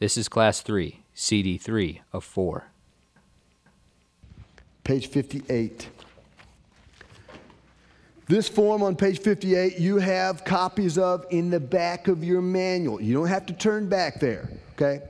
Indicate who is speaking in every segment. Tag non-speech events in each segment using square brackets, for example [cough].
Speaker 1: This is Class 3, CD 3 of 4.
Speaker 2: Page 58. This form on page 58 you have copies of in the back of your manual. You don't have to turn back there, okay?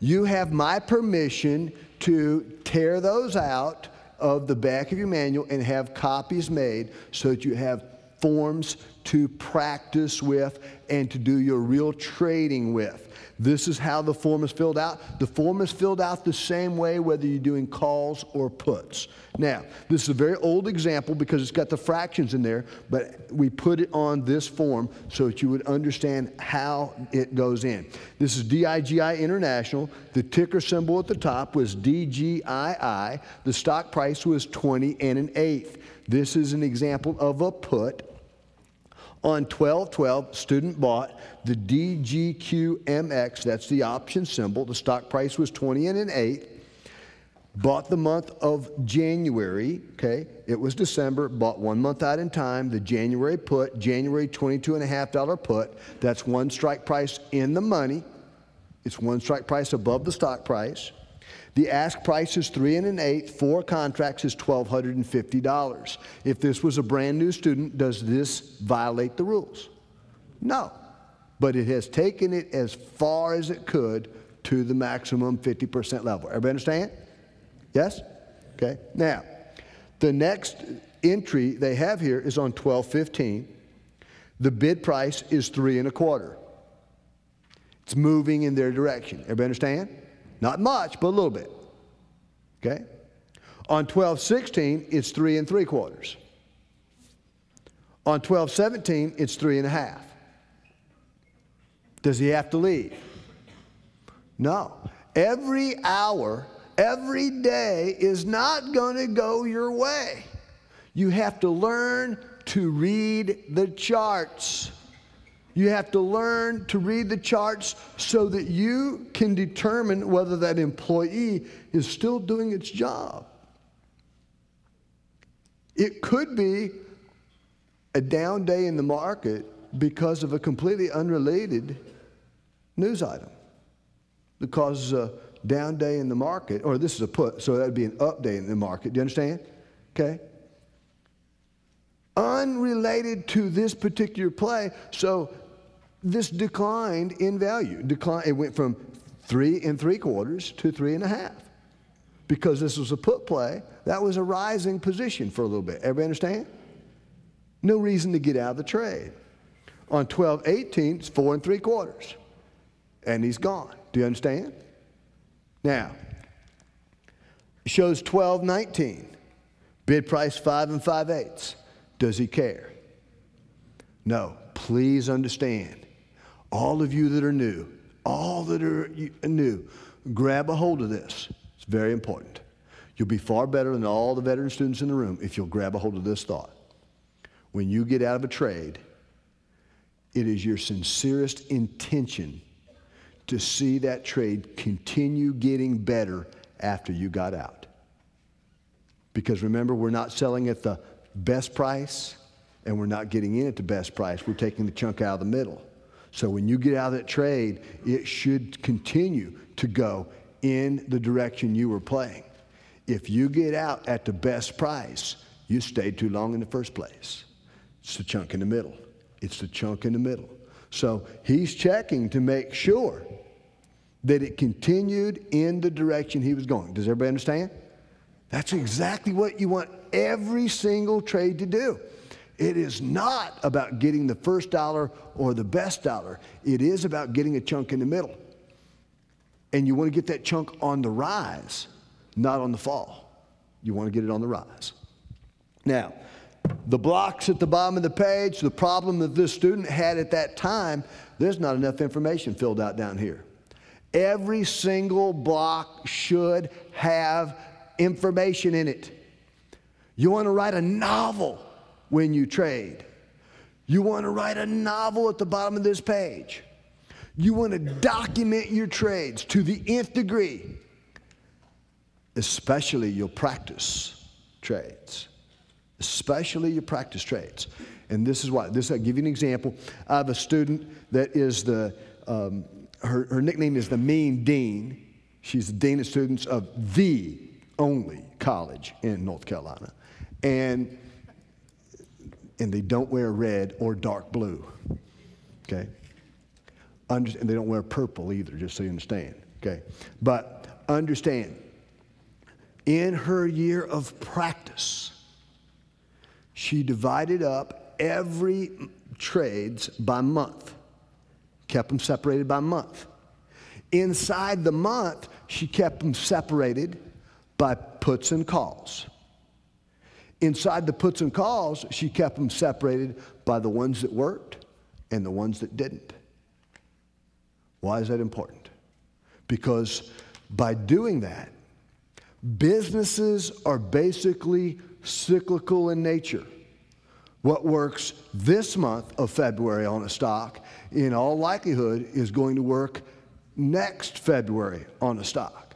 Speaker 2: You have my permission to tear those out of the back of your manual and have copies made so that you have forms to practice with and to do your real trading with. This is how the form is filled out. The form is filled out the same way whether you're doing calls or puts. Now, this is a very old example because it's got the fractions in there, but we put it on this form so that you would understand how it goes in. This is DIGI International. The ticker symbol at the top was DGII. The stock price was 20 and an eighth. This is an example of a put on 1212, student bought the DGQMX, that's the option symbol. The stock price was 20 and an eighth. Bought the month of January, okay? It was December, bought one month out in time. The January put, January $22.5 put. That's one strike price in the money. It's one strike price above the stock price. The ask price is three and an eighth. Four contracts is $1,250. If this was a brand new student, does this violate the rules? No. But it has taken it as far as it could to the maximum 50% level. Everybody understand? Yes? Okay. Now, the next entry they have here is on 1215. The bid price is three and a quarter. It's moving in their direction. Everybody understand? Not much, but a little bit. Okay? On 1216, it's three and three quarters. On 1217, it's three and a half. Does he have to leave? No. Every hour, every day is not going to go your way. You have to learn to read the charts. You have to learn to read the charts so that you can determine whether that employee is still doing its job. It could be a down day in the market because of a completely unrelated news item that causes a down day in the market, or this is a put, so that would be an up day in the market. Do you understand? Okay? Unrelated to this particular play, so this declined in value. Decline, it went from three and three quarters to three and a half. Because this was a put play, that was a rising position for a little bit. Everybody understand? No reason to get out of the trade. On 12 18, it's four and three quarters. And he's gone. Do you understand? Now, it shows 12 19. Bid price five and five eighths. Does he care? No. Please understand all of you that are new, all that are new, grab a hold of this. It's very important. You'll be far better than all the veteran students in the room if you'll grab a hold of this thought. When you get out of a trade, it is your sincerest intention to see that trade continue getting better after you got out. Because remember, we're not selling at the best price and we're not getting in at the best price. We're taking the chunk out of the middle. So when you get out of that trade, it should continue to go in the direction you were playing. If you get out at the best price, you stayed too long in the first place. It's the chunk in the middle. It's the chunk in the middle. So he's checking to make sure that it continued in the direction he was going. Does everybody understand? That's exactly what you want every single trade to do. It is not about getting the first dollar or the best dollar. It is about getting a chunk in the middle. And you want to get that chunk on the rise, not on the fall. You want to get it on the rise. Now, the blocks at the bottom of the page, the problem that this student had at that time, there's not enough information filled out down here. Every single block should have information in it. You want to write a novel when you trade. You want to write a novel at the bottom of this page. You want to document your trades to the nth degree, especially your practice trades. Especially your practice trades. And this is why. This I'll give you an example. I have a student that is the um, her, her nickname is the Mean Dean. She's the dean of students of the only college in North Carolina. And, and they don't wear red or dark blue. Okay? And they don't wear purple either, just so you understand. Okay? But understand, in her year of practice, she divided up every trades by month, kept them separated by month. Inside the month, she kept them separated by puts and calls. Inside the puts and calls, she kept them separated by the ones that worked and the ones that didn't. Why is that important? Because by doing that, businesses are basically cyclical in nature. What works this month of February on a stock, in all likelihood, is going to work next February on a stock.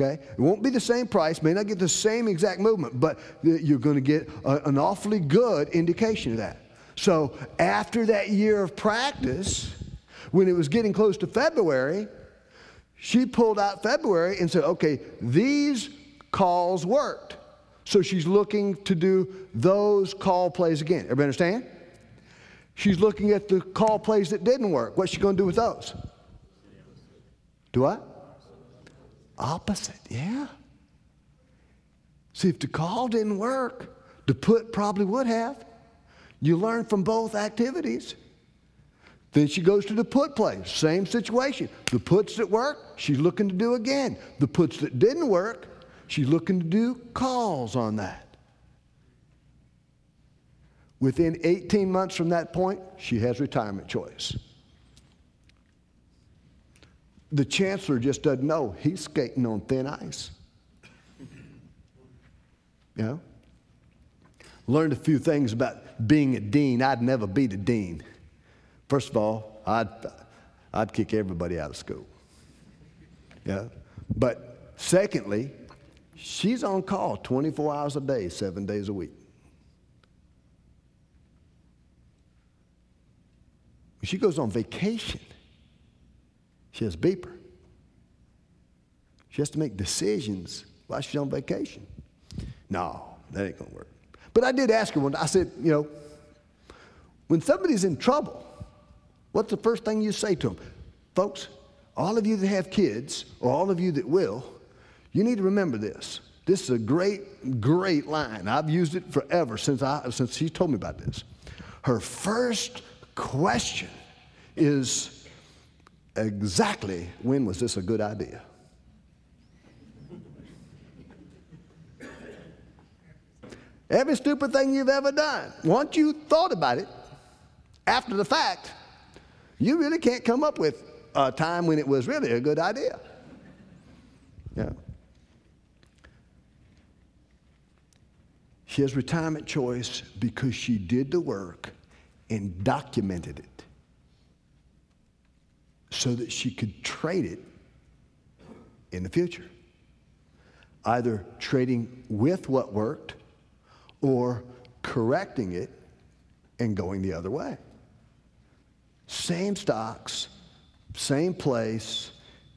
Speaker 2: Okay? It won't be the same price, may not get the same exact movement, but you're going to get a, an awfully good indication of that. So after that year of practice, when it was getting close to February, she pulled out February and said, okay, these calls worked. So she's looking to do those call plays again. Everybody understand? She's looking at the call plays that didn't work. What's she going to do with those? Do what? Opposite, yeah. See, if the call didn't work, the put probably would have. You learn from both activities. Then she goes to the put play, same situation. The puts that work, she's looking to do again. The puts that didn't work, she's looking to do calls on that. Within 18 months from that point, she has retirement choice. The chancellor just doesn't know. He's skating on thin ice. You know? Learned a few things about being a dean. I'd never be the dean. First of all, I'd, I'd kick everybody out of school. Yeah. But secondly, she's on call 24 hours a day, seven days a week. She goes on vacation, she has beeper. She has to make decisions while she's on vacation. No, that ain't gonna work. But I did ask her one. I said, you know, when somebody's in trouble, what's the first thing you say to them? Folks, all of you that have kids, or all of you that will, you need to remember this. This is a great, great line. I've used it forever since, I, since she told me about this. Her first question is, exactly when was this a good idea? Every stupid thing you've ever done, once you thought about it, after the fact, you really can't come up with a time when it was really a good idea. Yeah. She has retirement choice because she did the work and documented it so that she could trade it in the future. Either trading with what worked or correcting it and going the other way. Same stocks, same place,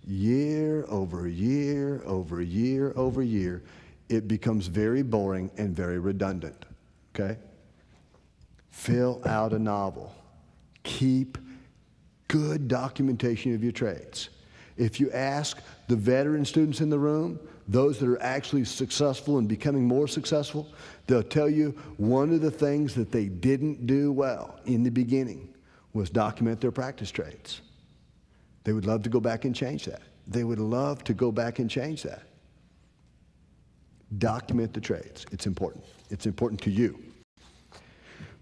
Speaker 2: year over year over year over year. It becomes very boring and very redundant. Okay? Fill out a novel. Keep good documentation of your trades. If you ask the veteran students in the room, those that are actually successful and becoming more successful, they'll tell you one of the things that they didn't do well in the beginning was document their practice trades. They would love to go back and change that. They would love to go back and change that. Document the trades. It's important. It's important to you.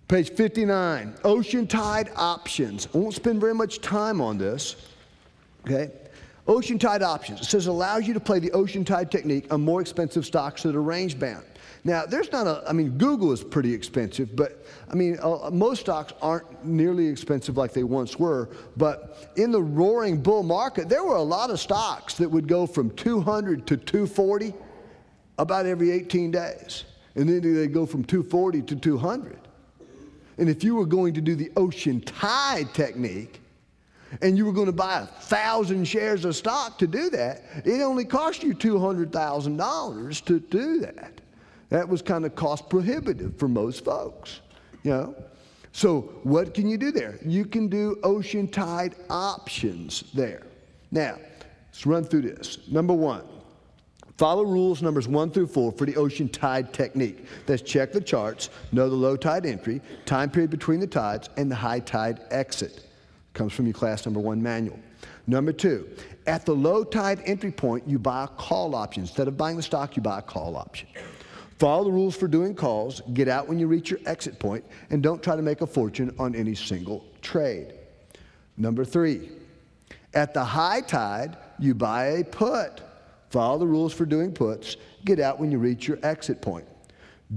Speaker 2: Page 59, ocean tide options. I won't spend very much time on this. Okay? Ocean tide options. It says allows you to play the ocean tide technique on more expensive stocks that are range bound. Now, there's not a, I mean, Google is pretty expensive, but I mean, uh, most stocks aren't nearly expensive like they once were. But in the roaring bull market, there were a lot of stocks that would go from 200 to 240 about every 18 days. And then they'd go from 240 to 200. And if you were going to do the ocean tide technique, and you were going to buy a thousand shares of stock to do that, it only cost you $200,000 to do that. That was kind of cost prohibitive for most folks, you know. So what can you do there? You can do ocean tide options there. Now, let's run through this. Number one, follow rules numbers one through four for the ocean tide technique. That's check the charts, know the low tide entry, time period between the tides, and the high tide exit. Comes from your class number one manual. Number two, at the low tide entry point, you buy a call option. Instead of buying the stock, you buy a call option. Follow the rules for doing calls, get out when you reach your exit point, and don't try to make a fortune on any single trade. Number three, at the high tide, you buy a put. Follow the rules for doing puts, get out when you reach your exit point.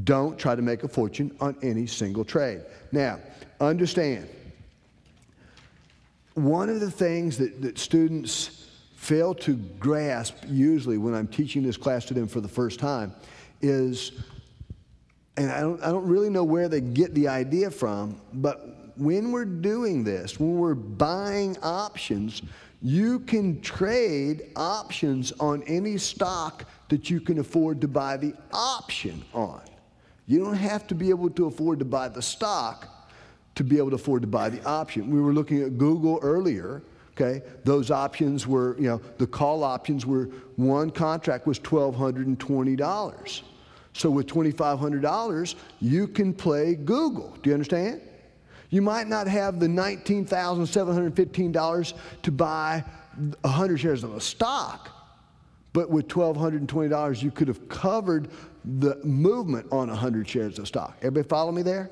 Speaker 2: Don't try to make a fortune on any single trade. Now, understand, one of the things that, that students fail to grasp usually when I'm teaching this class to them for the first time is, and I don't, I don't really know where they get the idea from, but when we're doing this, when we're buying options, you can trade options on any stock that you can afford to buy the option on. You don't have to be able to afford to buy the stock to be able to afford to buy the option. We were looking at Google earlier. Okay, those options were, you know, the call options were one contract was twelve hundred and twenty dollars. So with $2,500, you can play Google. Do you understand? You might not have the $19,715 to buy 100 shares of a stock, but with $1,220, you could have covered the movement on 100 shares of stock. Everybody follow me there?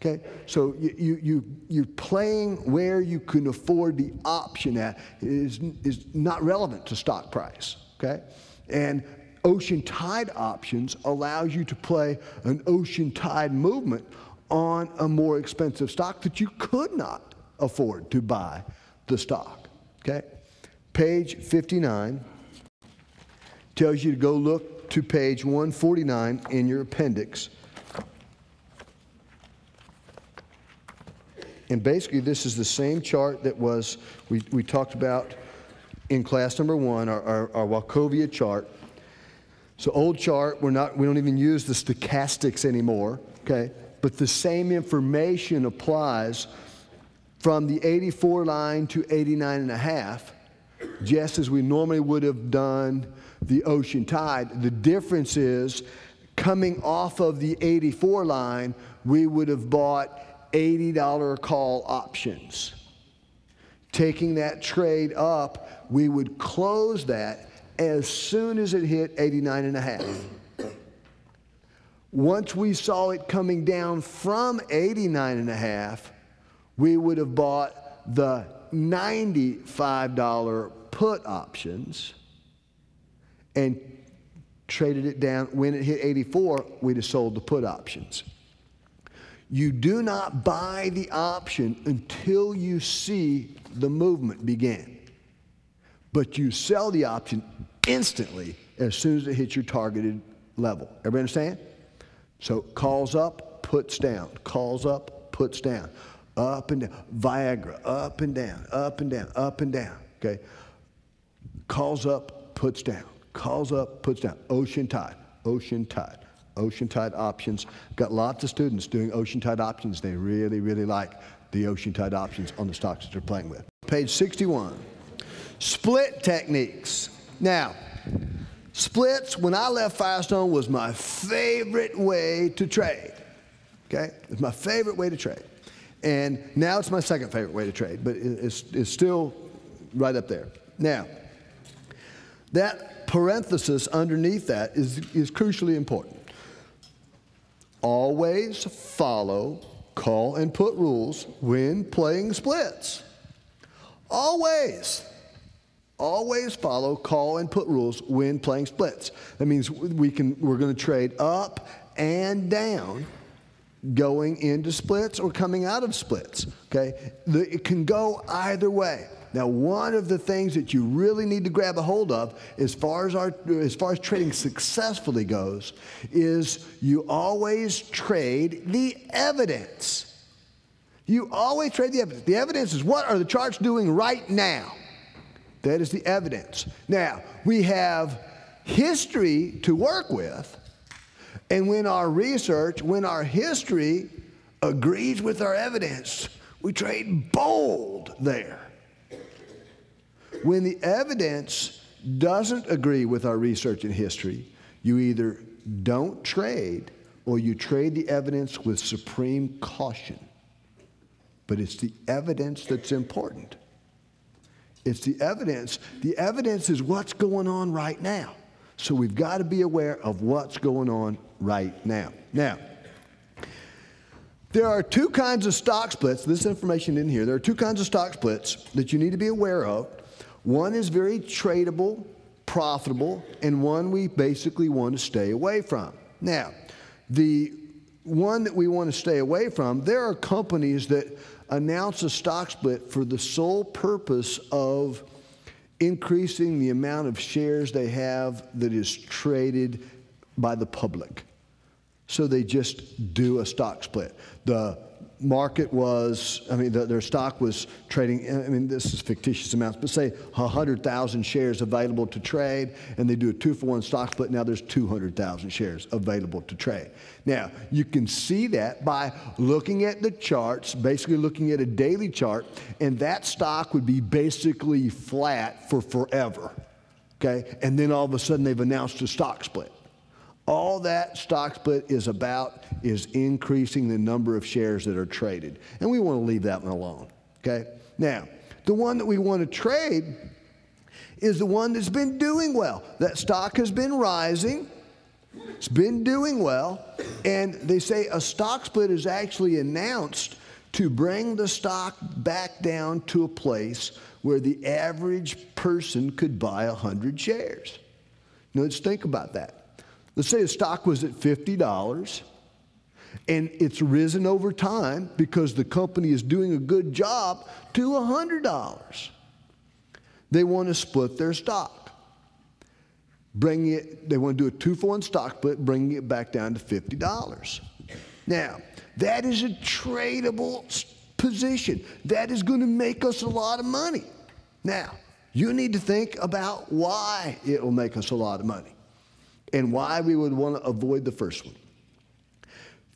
Speaker 2: Okay, so you, you, you, you're playing where you can afford the option at is, is not relevant to stock price. Okay, and ocean tide options allows you to play an ocean tide movement on a more expensive stock that you could not afford to buy the stock. Okay? Page 59 tells you to go look to page 149 in your appendix. And basically, this is the same chart that was we, we talked about in class number one, our, our, our Wachovia chart. So old chart, we're not, we don't even use the stochastics anymore, okay? But the same information applies from the 84 line to 89 and a half, just as we normally would have done the ocean tide. The difference is coming off of the 84 line, we would have bought $80 call options. Taking that trade up, we would close that as soon as it hit 89 and a half. Once we saw it coming down from 89 and a half, we would have bought the $95 put options and traded it down. When it hit 84, we'd have sold the put options. You do not buy the option until you see the movement begin. But you sell the option instantly as soon as it hits your targeted level. Everybody understand? So calls up, puts down, calls up, puts down, up and down. Viagra, up and down, up and down, up and down. Okay? Calls up, puts down, calls up, puts down. Ocean tide, ocean tide, ocean tide options. Got lots of students doing ocean tide options. They really, really like the ocean tide options on the stocks that they're playing with. Page 61. Split techniques. Now, splits, when I left Firestone, was my favorite way to trade. Okay? It's my favorite way to trade. And now it's my second favorite way to trade, but it's, it's still right up there. Now, that parenthesis underneath that is, is crucially important. Always follow call and put rules when playing splits. Always always follow call and put rules when playing splits. That means we can, we're going to trade up and down going into splits or coming out of splits. Okay? The, it can go either way. Now, one of the things that you really need to grab a hold of, as far as our, as far as trading successfully goes, is you always trade the evidence. You always trade the evidence. The evidence is what are the charts doing right now? That is the evidence. Now, we have history to work with, and when our research, when our history agrees with our evidence, we trade bold there. When the evidence doesn't agree with our research and history, you either don't trade or you trade the evidence with supreme caution. But it's the evidence that's important. It's the evidence. The evidence is what's going on right now. So we've got to be aware of what's going on right now. Now, there are two kinds of stock splits. This information in here. There are two kinds of stock splits that you need to be aware of. One is very tradable, profitable, and one we basically want to stay away from. Now, the one that we want to stay away from, there are companies that announce a stock split for the sole purpose of increasing the amount of shares they have that is traded by the public. So they just do a stock split. The market was, I mean, the, their stock was trading, I mean, this is fictitious amounts, but say 100,000 shares available to trade, and they do a two for one stock split. Now there's 200,000 shares available to trade. Now, you can see that by looking at the charts, basically looking at a daily chart, and that stock would be basically flat for forever. Okay? And then all of a sudden they've announced a stock split. All that stock split is about is increasing the number of shares that are traded. And we want to leave that one alone. Okay? Now, the one that we want to trade is the one that's been doing well. That stock has been rising. It's been doing well. And they say a stock split is actually announced to bring the stock back down to a place where the average person could buy 100 shares. Now, let's think about that. Let's say the stock was at $50 and it's risen over time because the company is doing a good job to $100. They want to split their stock. Bring it, they want to do a two for one stock split, bringing it back down to $50. Now, that is a tradable position. That is going to make us a lot of money. Now, you need to think about why it will make us a lot of money and why we would want to avoid the first one.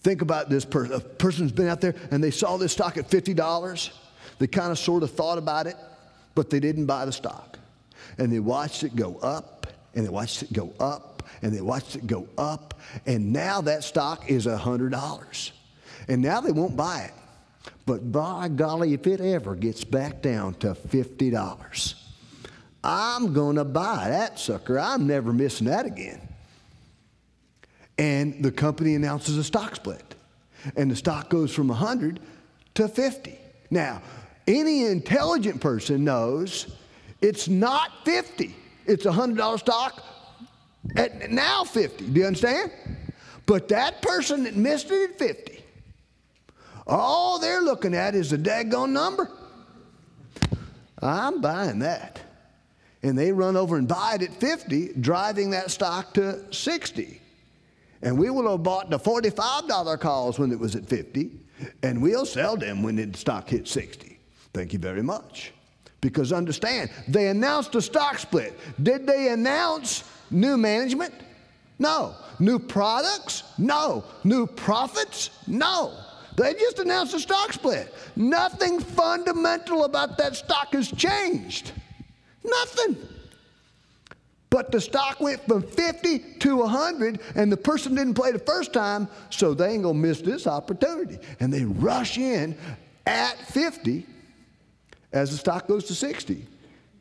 Speaker 2: Think about this person. A person's been out there and they saw this stock at $50. They kind of sort of thought about it, but they didn't buy the stock. And they watched it go up and they watched it go up and they watched it go up. And now that stock is $100. And now they won't buy it. But by golly, if it ever gets back down to $50, I'm going to buy that sucker. I'm never missing that again and the company announces a stock split. And the stock goes from 100 to 50. Now, any intelligent person knows it's not 50. It's a $100 stock at now 50. Do you understand? But that person that missed it at 50, all they're looking at is the daggone number. I'm buying that. And they run over and buy it at 50, driving that stock to 60. And we will have bought the $45 calls when it was at 50, and we'll sell them when the stock hits 60. Thank you very much. Because understand, they announced a stock split. Did they announce new management? No. New products? No. New profits? No. They just announced a stock split. Nothing fundamental about that stock has changed. Nothing. But the stock went from 50 to 100, and the person didn't play the first time, so they ain't gonna miss this opportunity. And they rush in at 50 as the stock goes to 60.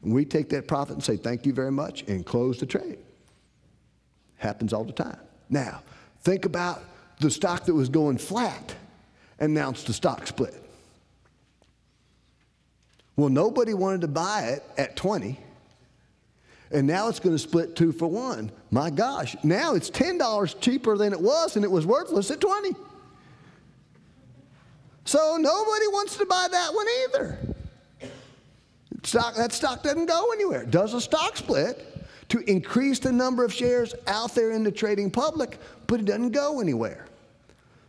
Speaker 2: And we take that profit and say, thank you very much, and close the trade. Happens all the time. Now, think about the stock that was going flat and announced a stock split. Well, nobody wanted to buy it at 20 and now it's going to split two for one. My gosh, now it's $10 cheaper than it was, and it was worthless at 20. So nobody wants to buy that one either. Stock, that stock doesn't go anywhere. It does a stock split to increase the number of shares out there in the trading public, but it doesn't go anywhere.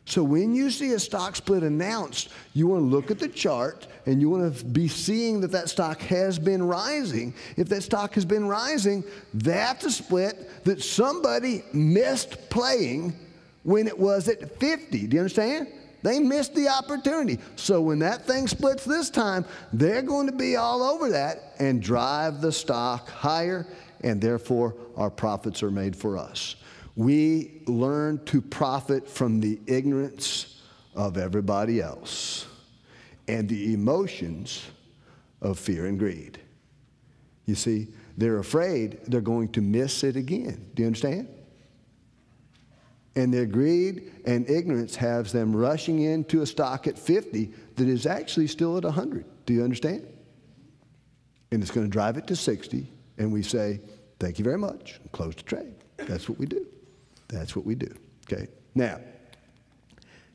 Speaker 2: So when you see a stock split announced, you want to look at the chart and you want to be seeing that that stock has been rising. If that stock has been rising, that's a split that somebody missed playing when it was at 50. Do you understand? They missed the opportunity. So when that thing splits this time, they're going to be all over that and drive the stock higher, and therefore our profits are made for us. We learn to profit from the ignorance of everybody else and the emotions of fear and greed. You see, they're afraid they're going to miss it again. Do you understand? And their greed and ignorance has them rushing into a stock at 50 that is actually still at 100. Do you understand? And it's going to drive it to 60, and we say, Thank you very much, close the trade. That's what we do. That's what we do. Okay. Now,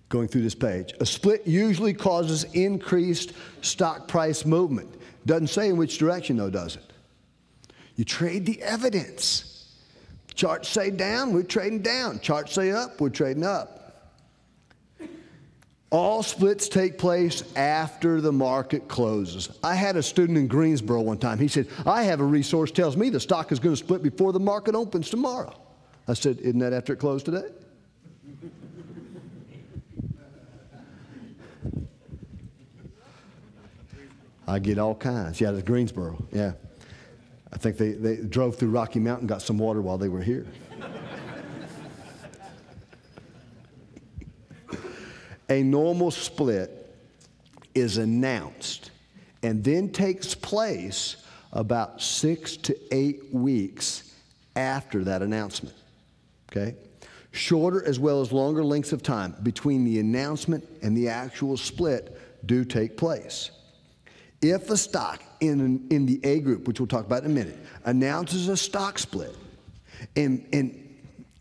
Speaker 2: going through this page, a split usually causes increased stock price movement. Doesn't say in which direction, though, does it? You trade the evidence. Charts say down, we're trading down. Charts say up, we're trading up. All splits take place after the market closes. I had a student in Greensboro one time. He said, I have a resource tells me the stock is going to split before the market opens tomorrow. I said, Isn't that after it closed today? I get all kinds. Yeah, it's Greensboro. Yeah. I think they, they drove through Rocky Mountain, got some water while they were here. A normal split is announced and then takes place about six to eight weeks after that announcement okay? Shorter as well as longer lengths of time between the announcement and the actual split do take place. If a stock in, in the A group, which we'll talk about in a minute, announces a stock split and, and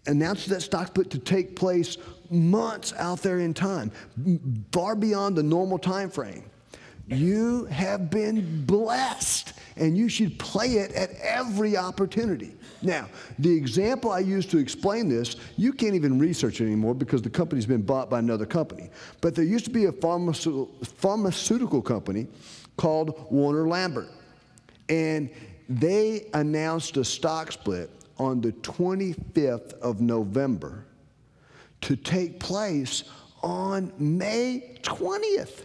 Speaker 2: announces that stock split to take place months out there in time, far beyond the normal time frame, you have been blessed and you should play it at every opportunity. Now, the example I use to explain this, you can't even research it anymore because the company's been bought by another company. But there used to be a pharmaceutical, pharmaceutical company called Warner Lambert. And they announced a stock split on the 25th of November to take place on May 20th.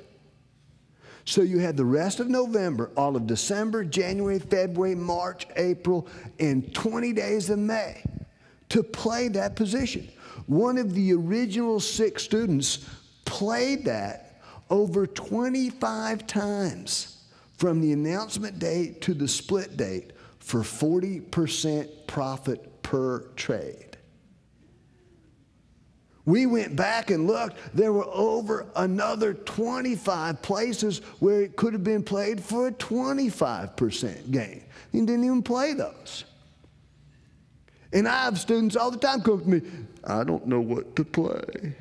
Speaker 2: So you had the rest of November, all of December, January, February, March, April, and 20 days of May to play that position. One of the original six students played that over 25 times from the announcement date to the split date for 40% profit per trade. We went back and looked. There were over another 25 places where it could have been played for a 25% gain. He didn't even play those. And I have students all the time come to me, I don't know what to play.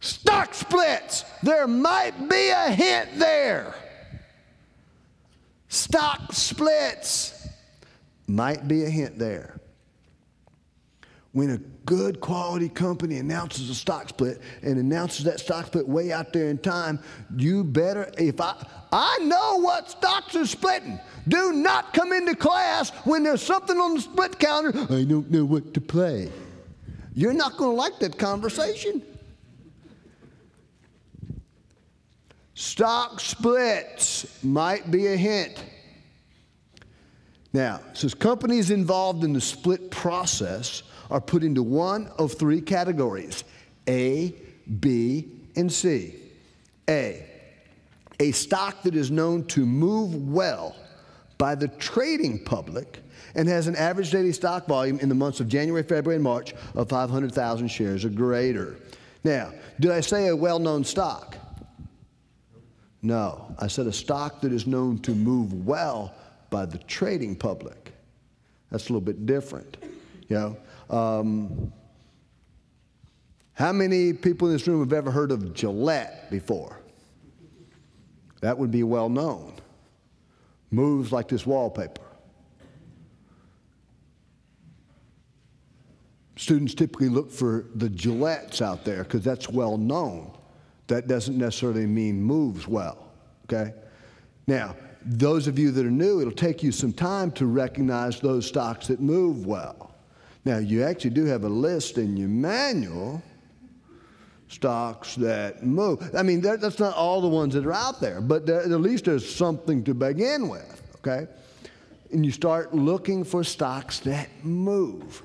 Speaker 2: Stock splits. There might be a hint there. Stock splits. Might be a hint there when a good quality company announces a stock split and announces that stock split way out there in time, you better, if I, I know what stocks are splitting. Do not come into class when there's something on the split counter, I don't know what to play. You're not going to like that conversation. Stock splits might be a hint. Now, since companies involved in the split process are put into one of three categories A, B, and C. A, a stock that is known to move well by the trading public and has an average daily stock volume in the months of January, February, and March of 500,000 shares or greater. Now, did I say a well known stock? No, I said a stock that is known to move well by the trading public. That's a little bit different. You know, um, how many people in this room have ever heard of Gillette before? That would be well known. Moves like this wallpaper. students typically look for the Gillettes out there because that's well known. That doesn't necessarily mean moves well, okay? Now, those of you that are new, it'll take you some time to recognize those stocks that move well. Now, you actually do have a list in your manual stocks that move. I mean, that, that's not all the ones that are out there, but at least there's something to begin with, okay? And you start looking for stocks that move.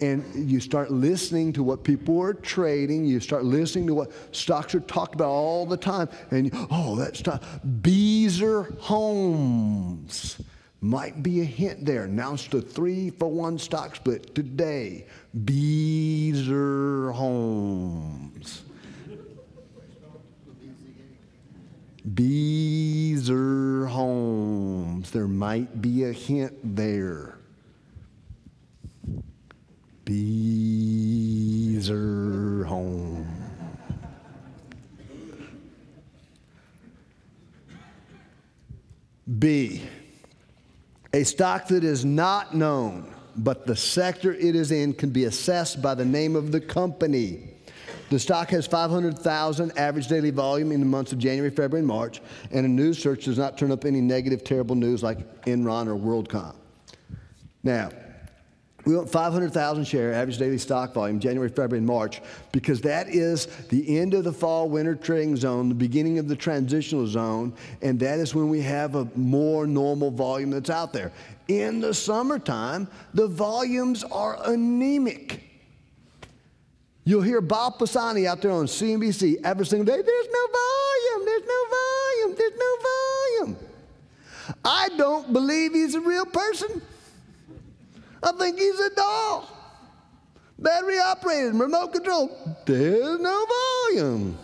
Speaker 2: And you start listening to what people are trading. You start listening to what stocks are talked about all the time. And, you, oh, that stock, Beazer Homes might be a hint there. Announced a three for one stock split today. Beazer Homes. Beazer Homes. There might be a hint there. Beazer Home. B. A stock that is not known, but the sector it is in can be assessed by the name of the company. The stock has 500,000 average daily volume in the months of January, February, and March, and a news search does not turn up any negative, terrible news like Enron or WorldCom. Now, we want 500,000 share average daily stock volume January, February, and March because that is the end of the fall winter trading zone, the beginning of the transitional zone, and that is when we have a more normal volume that's out there. In the summertime, the volumes are anemic. You'll hear Bob Pisani out there on CNBC every single day. There's no volume, there's no volume, there's no volume. I don't believe he's a real person. I think he's a doll. Battery operated, remote control. There's no volume.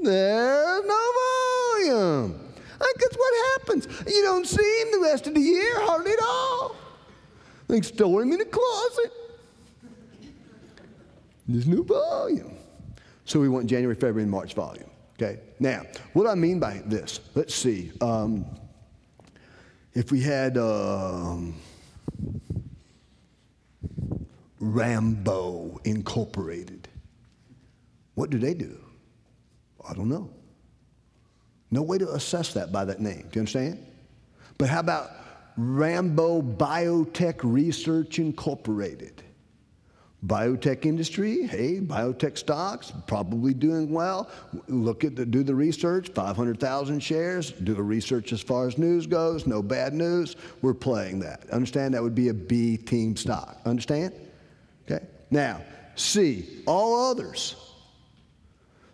Speaker 2: There's no volume. I guess what happens? You don't see him the rest of the year, hardly at all. They store him in a closet. There's no volume. So we want January, February, and March volume. Okay. Now, what I mean by this? Let's see. Um, if we had um, Rambo Incorporated, what do they do? I don't know. No way to assess that by that name. Do you understand? But how about Rambo Biotech Research Incorporated? Biotech industry, hey, biotech stocks probably doing well. Look at the, do the research, 500,000 shares, do the research as far as news goes, no bad news. We're playing that. Understand that would be a B team stock. Understand? Okay. Now, C, all others.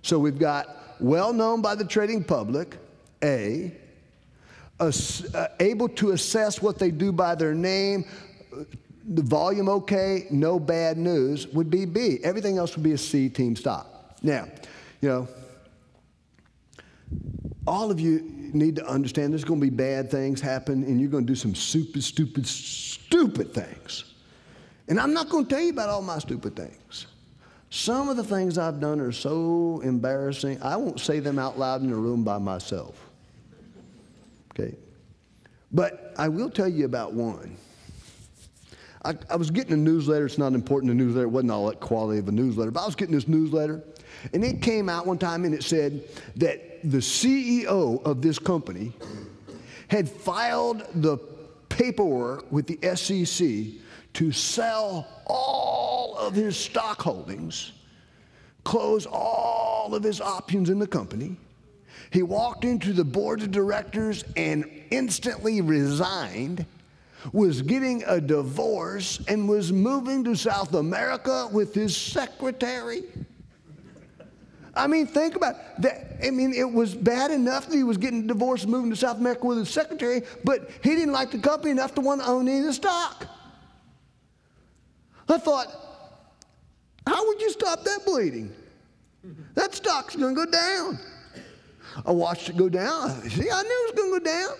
Speaker 2: So we've got well known by the trading public, A, uh, able to assess what they do by their name, the volume okay, no bad news would be B. Everything else would be a C team stock. Now, you know, all of you need to understand there's going to be bad things happen and you're going to do some stupid, stupid, stupid things. And I'm not going to tell you about all my stupid things. Some of the things I've done are so embarrassing, I won't say them out loud in a room by myself. Okay? But I will tell you about one. I, I, was getting a newsletter. It's not important, a newsletter. It wasn't all that quality of a newsletter, but I was getting this newsletter. And it came out one time and it said that the CEO of this company had filed the paperwork with the SEC to sell all of his stock holdings, close all of his options in the company. He walked into the board of directors and instantly resigned was getting a divorce and was moving to South America with his secretary. I mean, think about that. I mean, it was bad enough that he was getting divorced moving to South America with his secretary, but he didn't like the company enough to want to own any of the stock. I thought, how would you stop that bleeding? That stock's going to go down. I watched it go down. See, I knew it was going to go down.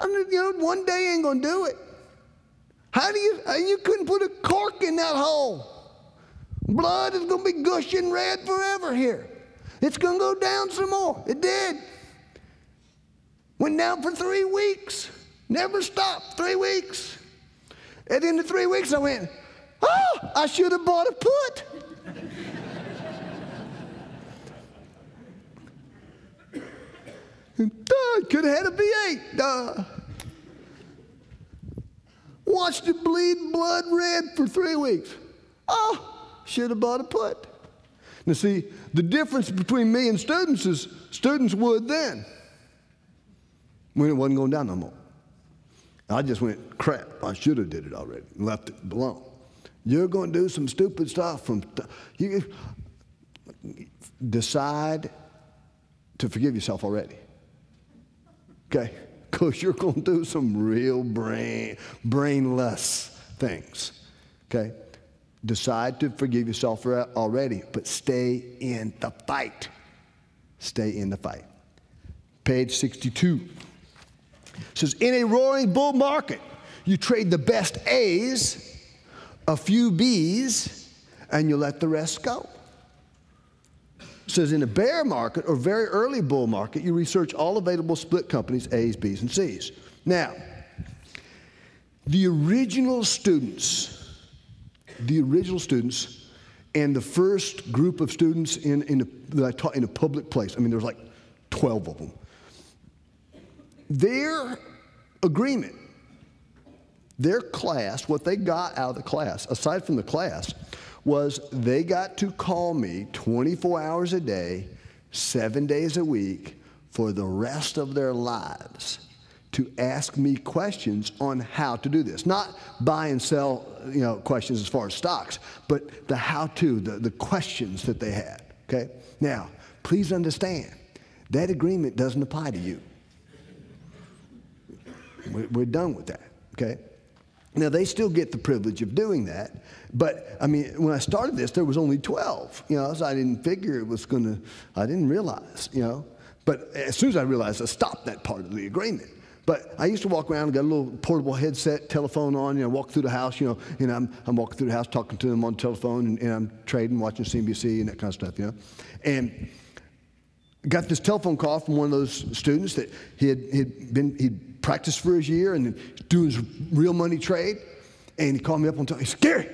Speaker 2: I mean, you know, one day ain't gonna do it. How do you, you couldn't put a cork in that hole. Blood is gonna be gushing red forever here. It's gonna go down some more. It did. Went down for three weeks. Never stopped, three weeks. At the end of three weeks, I went, oh, I should have bought a put. I could have had a V8. Uh, watched it bleed blood red for three weeks. Oh, should have bought a put. Now, see, the difference between me and students is students would then when it wasn't going down no more. I just went, crap, I should have did it already left it alone. You're going to do some stupid stuff from, you decide to forgive yourself already. Okay? [laughs] Because you're going to do some real brain, brainless things. Okay? Decide to forgive yourself already, but stay in the fight. Stay in the fight. Page 62 says, In a roaring bull market, you trade the best A's, a few B's, and you let the rest go. Says in a bear market or very early bull market, you research all available split companies, A's, B's, and C's. Now, the original students, the original students, and the first group of students in, in a, that I taught in a public place, I mean, there was like 12 of them their agreement, their class, what they got out of the class, aside from the class, was they got to call me 24 hours a day, seven days a week for the rest of their lives to ask me questions on how to do this. Not buy and sell, you know, questions as far as stocks, but the how to, the, the questions that they had. Okay? Now, please understand, that agreement doesn't apply to you. We're done with that, okay? Now, they still get the privilege of doing that, but I mean, when I started this, there was only 12, you know, so I didn't figure it was going to, I didn't realize, you know. But as soon as I realized, I stopped that part of the agreement. But I used to walk around, got a little portable headset, telephone on, you know, walk through the house, you know, and I'm, I'm walking through the house talking to them on the telephone, and, and I'm trading, watching CNBC and that kind of stuff, you know. And got this telephone call from one of those students that he had, he'd been, he'd practiced for his year and doing his real money trade. And he called me up on top. He said, Gary,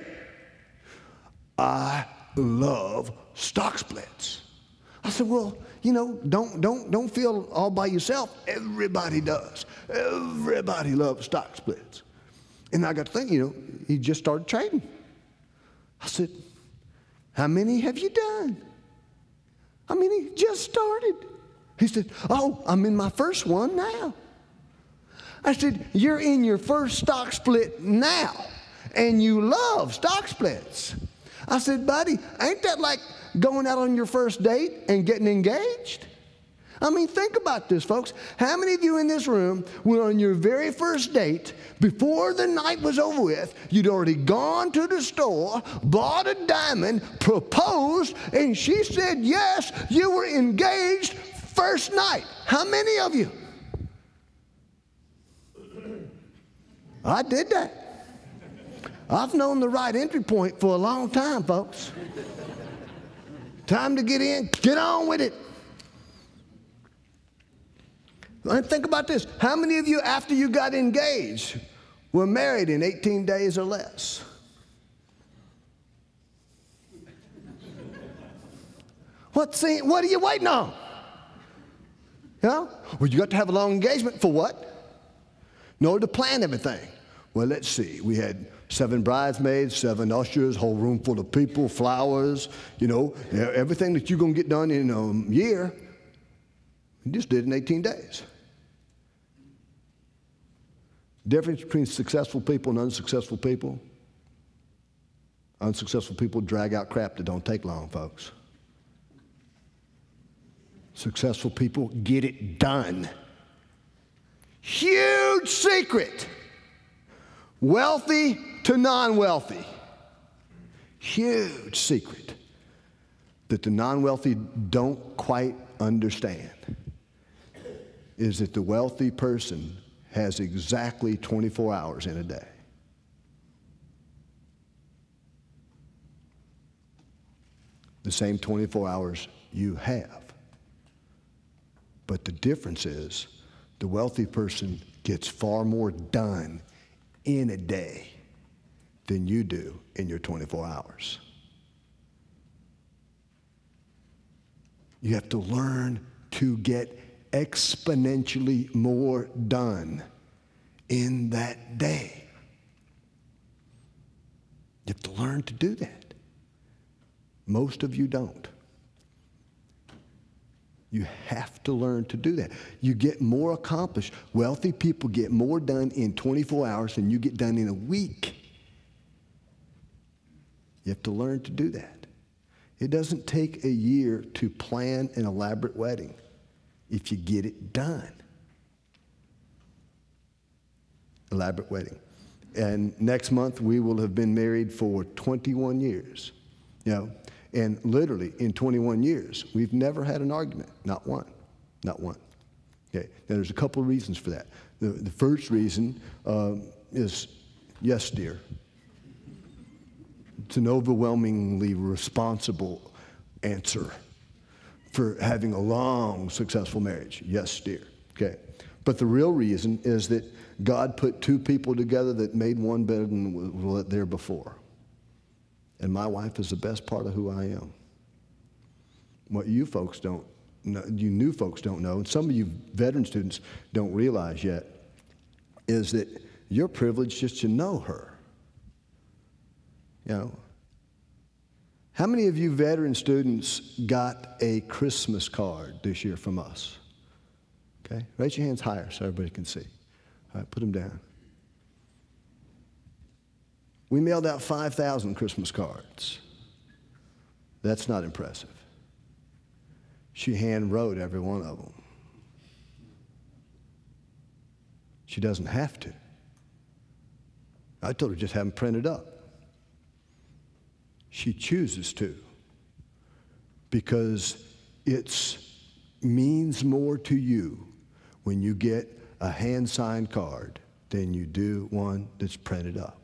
Speaker 2: I love stock splits. I said, well, you know, don't, don't, don't feel all by yourself. Everybody does. Everybody loves stock splits. And I got to thinking, you know, he just started trading. I said, how many have you done? I mean, he just started. He said, oh, I'm in my first one now. I said, You're in your first stock split now, and you love stock splits. I said, Buddy, ain't that like going out on your first date and getting engaged? I mean, think about this, folks. How many of you in this room went on your very first date before the night was over with? You'd already gone to the store, bought a diamond, proposed, and she said yes, you were engaged first night. How many of you? [clears throat] I did that. I've known the right entry point for a long time, folks. Time to get in, get on with it. And think about this. How many of you, after you got engaged, were married in 18 days or less? What, what are you waiting on? You? Well, you got to have a long engagement for what? In order to plan everything. Well, let's see. We had seven bridesmaids, seven ushers, whole room full of people, flowers, you know, everything that you're going to get done in a year. We just did in 18 days. Difference between successful people and unsuccessful people. Unsuccessful people drag out crap that don't take long, folks. Successful people get it done. Huge secret wealthy to non wealthy. Huge secret that the non wealthy don't quite understand is that the wealthy person has exactly 24 hours in a day. The same 24 hours you have. But the difference is the wealthy person gets far more done in a day than you do in your 24 hours. You have to learn to get exponentially more done in that day. You have to learn to do that. Most of you don't. You have to learn to do that. You get more accomplished. Wealthy people get more done in 24 hours than you get done in a week. You have to learn to do that. It doesn't take a year to plan an elaborate wedding if you get it done. Elaborate wedding. And next month we will have been married for 21 years. You know, and literally, in 21 years, we've never had an argument. Not one. Not one. Okay. Now, there's a couple of reasons for that. The, the first reason um, is yes, dear. It's an overwhelmingly responsible answer for having a long, successful marriage. Yes, dear. Okay. But the real reason is that God put two people together that made one better than was there before. And my wife is the best part of who I am. What you folks don't know, you new folks don't know, and some of you veteran students don't realize yet, is that you're privileged just to know her. You know, how many of you veteran students got a Christmas card this year from us? Okay, raise your hands higher so everybody can see. All right, put them down. We mailed out 5,000 Christmas cards. That's not impressive. She hand wrote every one of them. She doesn't have to. I told her just have them printed up. She chooses to because it means more to you when you get a hand signed card than you do one that's printed up.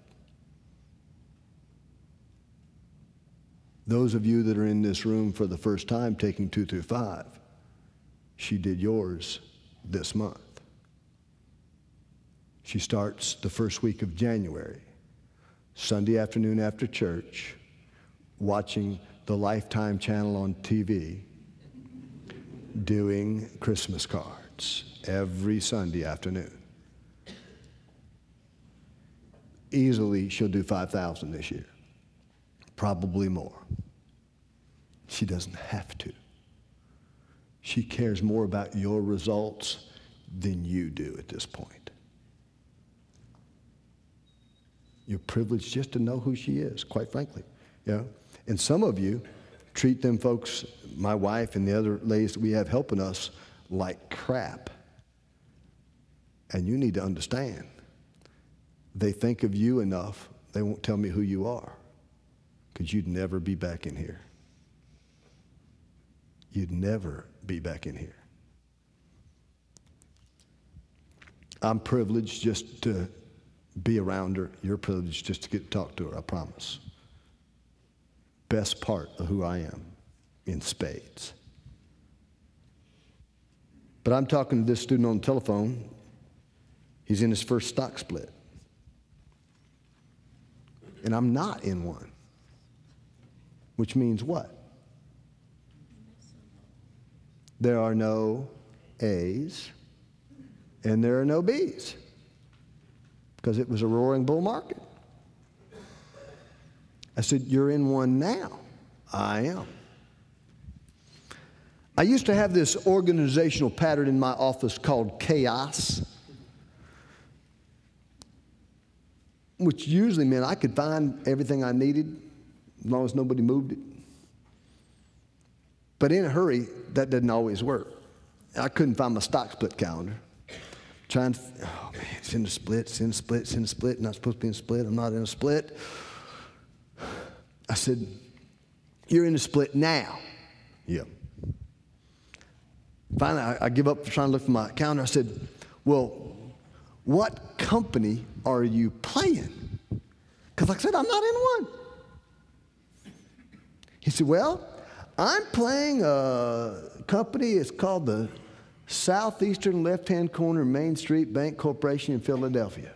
Speaker 2: Those of you that are in this room for the first time taking two through five, she did yours this month. She starts the first week of January, Sunday afternoon after church, watching the Lifetime channel on TV, doing Christmas cards every Sunday afternoon. Easily, she'll do 5,000 this year probably more. She doesn't have to. She cares more about your results than you do at this point. You're privileged just to know who she is, quite frankly. Know? And some of you treat them folks, my wife and the other ladies that we have helping us, like crap. And you need to understand, they think of you enough, they won't tell me who you are because you'd never be back in here. You'd never be back in here. I'm privileged just to be around her. You're privileged just to get to talk to her, I promise. Best part of who I am in spades. But I'm talking to this student on the telephone. He's in his first stock split. And I'm not in one which means what? There are no A's and there are no B's because it was a roaring bull market. I said, You're in one now. I am. I used to have this organizational pattern in my office called chaos, which usually meant I could find everything I needed as long as nobody moved it. But in a hurry, that doesn't always work. I couldn't find my stock split calendar. Trying to, oh man, it's in the split, it's in the split, it's in the split. Not supposed to be in a split. I'm not in a split. I said, You're in a split now. Yeah. Finally, I, I give up trying to look for my calendar. I said, Well, what company are you playing? Because, like I said, I'm not in one. He said, Well, I'm playing a company, it's called the Southeastern Left Hand Corner Main Street Bank Corporation in Philadelphia.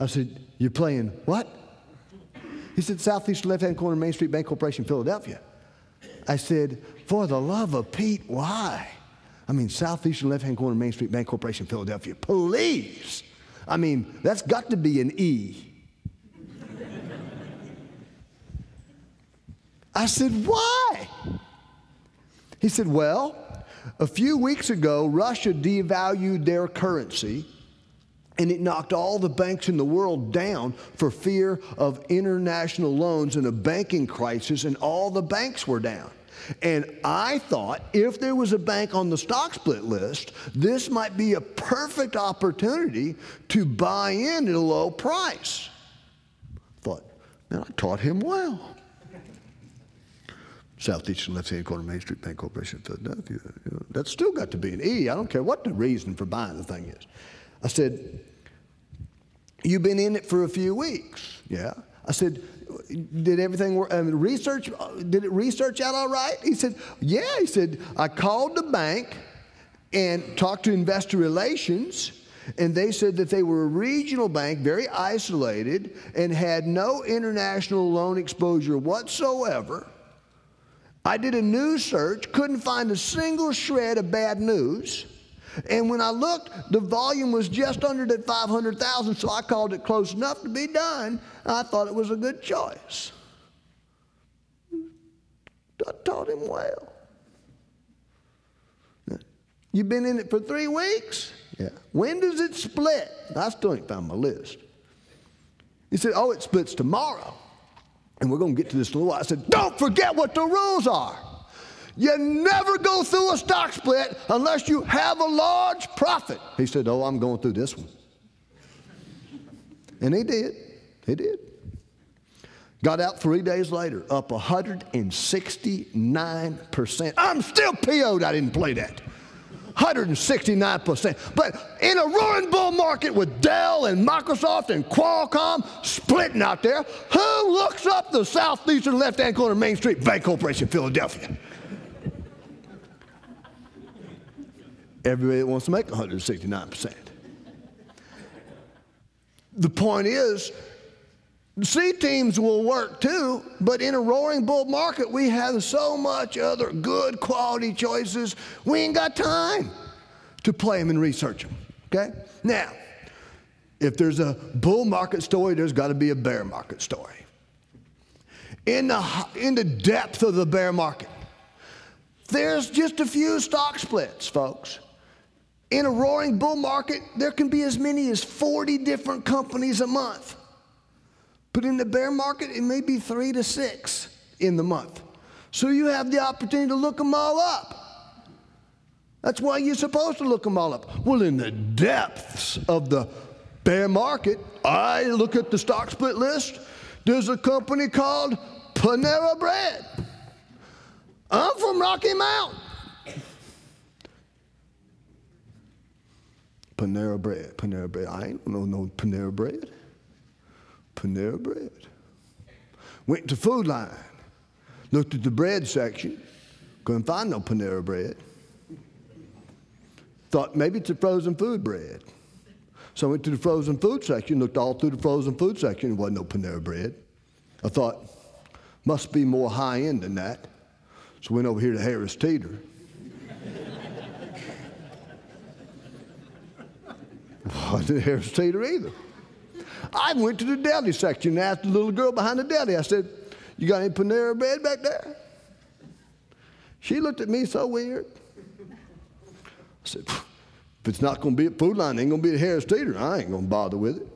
Speaker 2: I said, You're playing what? He said, Southeastern left hand corner, Main Street Bank Corporation, Philadelphia. I said, For the love of Pete, why? I mean, Southeastern left hand corner, Main Street Bank Corporation, Philadelphia. Please. I mean, that's got to be an E. I said, Why? He said, Well, a few weeks ago, Russia devalued their currency and it knocked all the banks in the world down for fear of international loans and a banking crisis, and all the banks were down. And I thought if there was a bank on the stock split list, this might be a perfect opportunity to buy in at a low price. Thought, man, I taught him well. Southeastern left hand corner Main Street Bank Corporation of Philadelphia. You know, that's still got to be an E. I don't care what the reason for buying the thing is. I said, You've been in it for a few weeks. Yeah. I said, Did everything work? Um, research, did it research out all right? He said, Yeah. He said, I called the bank and talked to investor relations. And they said that they were a regional bank, very isolated, and had no international loan exposure whatsoever. I did a news search, couldn't find a single shred of bad news. And when I looked, the volume was just under that 500,000, so I called it close enough to be done. I thought it was a good choice. I taught him well. You've been in it for three weeks? Yeah. When does it split? I still ain't found my list. He said, Oh, it splits tomorrow. And we're going to get to this in a little while. I said, Don't forget what the rules are. You never go through a stock split unless you have a large profit. He said, Oh, I'm going through this one. And he did. He did. Got out three days later, up 169%. I'm still PO'd I didn't play that. 169%. But in a roaring bull market with Dell and Microsoft and Qualcomm splitting out there, who looks up the southeastern left hand corner of Main Street Bank Corporation, Philadelphia? Everybody wants to make 169%. The point is, C teams will work too, but in a roaring bull market, we have so much other good quality choices, we ain't got time to play them and research them. Okay? Now, if there's a bull market story, there's got to be a bear market story. In the, in the depth of the bear market, there's just a few stock splits, folks. In a roaring bull market, there can be as many as 40 different companies a month. But in the bear market, it may be three to six in the month. So you have the opportunity to look them all up. That's why you're supposed to look them all up. Well, in the depths of the bear market, I look at the stock split list. There's a company called Panera Bread. I'm from Rocky Mount. Panera Bread, Panera Bread. I ain't know no Panera Bread. Panera Bread. Went to Food Lion, looked at the bread section, couldn't find no Panera Bread. Thought maybe it's a frozen food bread. So I went to the frozen food section, looked all through the frozen food section, there wasn't no Panera Bread. I thought, must be more high end than that. So went over here to Harris Teeter. [laughs] wasn't Harris Teeter either. I went to the deli section and asked the little girl behind the deli, I said, You got any Panera bread back there? She looked at me so weird. I said, If it's not going to be at Food Lion, it ain't going to be at Harris Teeter. I ain't going to bother with it.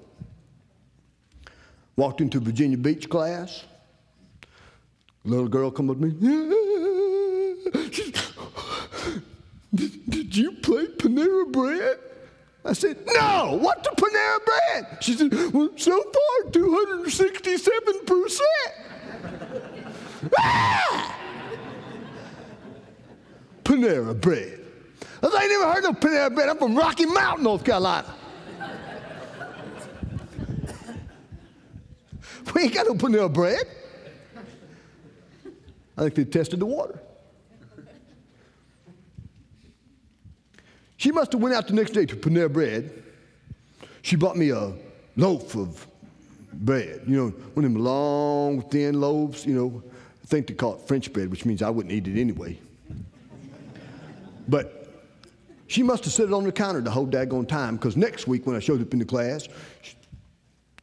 Speaker 2: Walked into Virginia Beach class. Little girl come up to me. Did, did you play Panera Bread? I said, No, what's the Panera Bread? She said, Well, so far, 267%. ah! Panera Bread. I I ain't never heard of Panera Bread. I'm from Rocky Mountain, North Carolina. [laughs] we ain't got no Panera Bread. I think they tested the water. She must have went out the next day to Panera Bread. She bought me a loaf of bread. You know, one of them long, thin loaves, you know, I think they call it French bread, which means I wouldn't eat it anyway. But she must have set it on the counter the whole daggone time because next week when I showed up in the class, she,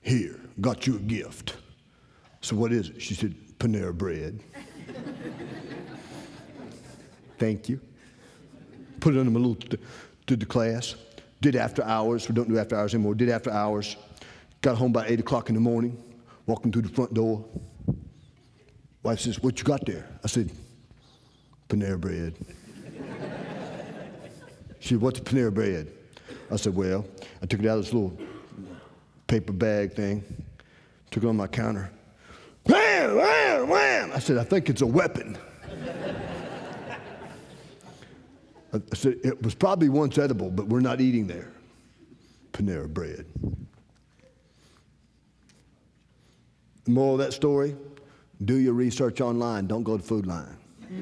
Speaker 2: here, got you a gift. So what is it? She said, Panera bread. [laughs] Thank you. Put it on my little, did the class. Did after hours. We don't do after hours anymore. Did after hours. Got home by 8 o'clock in the morning. Walking through the front door. Wife says, What you got there? I said, Panera bread. [laughs] she said, What's Panera bread? I said, Well, I took it out of this little paper bag thing, took it on my counter. Wham, wham, wham! I said, I think it's a weapon. Uh, I said, it was probably once edible, but we're not eating there. Panera bread. The moral of that story do your research online, don't go to Food Lion. [laughs]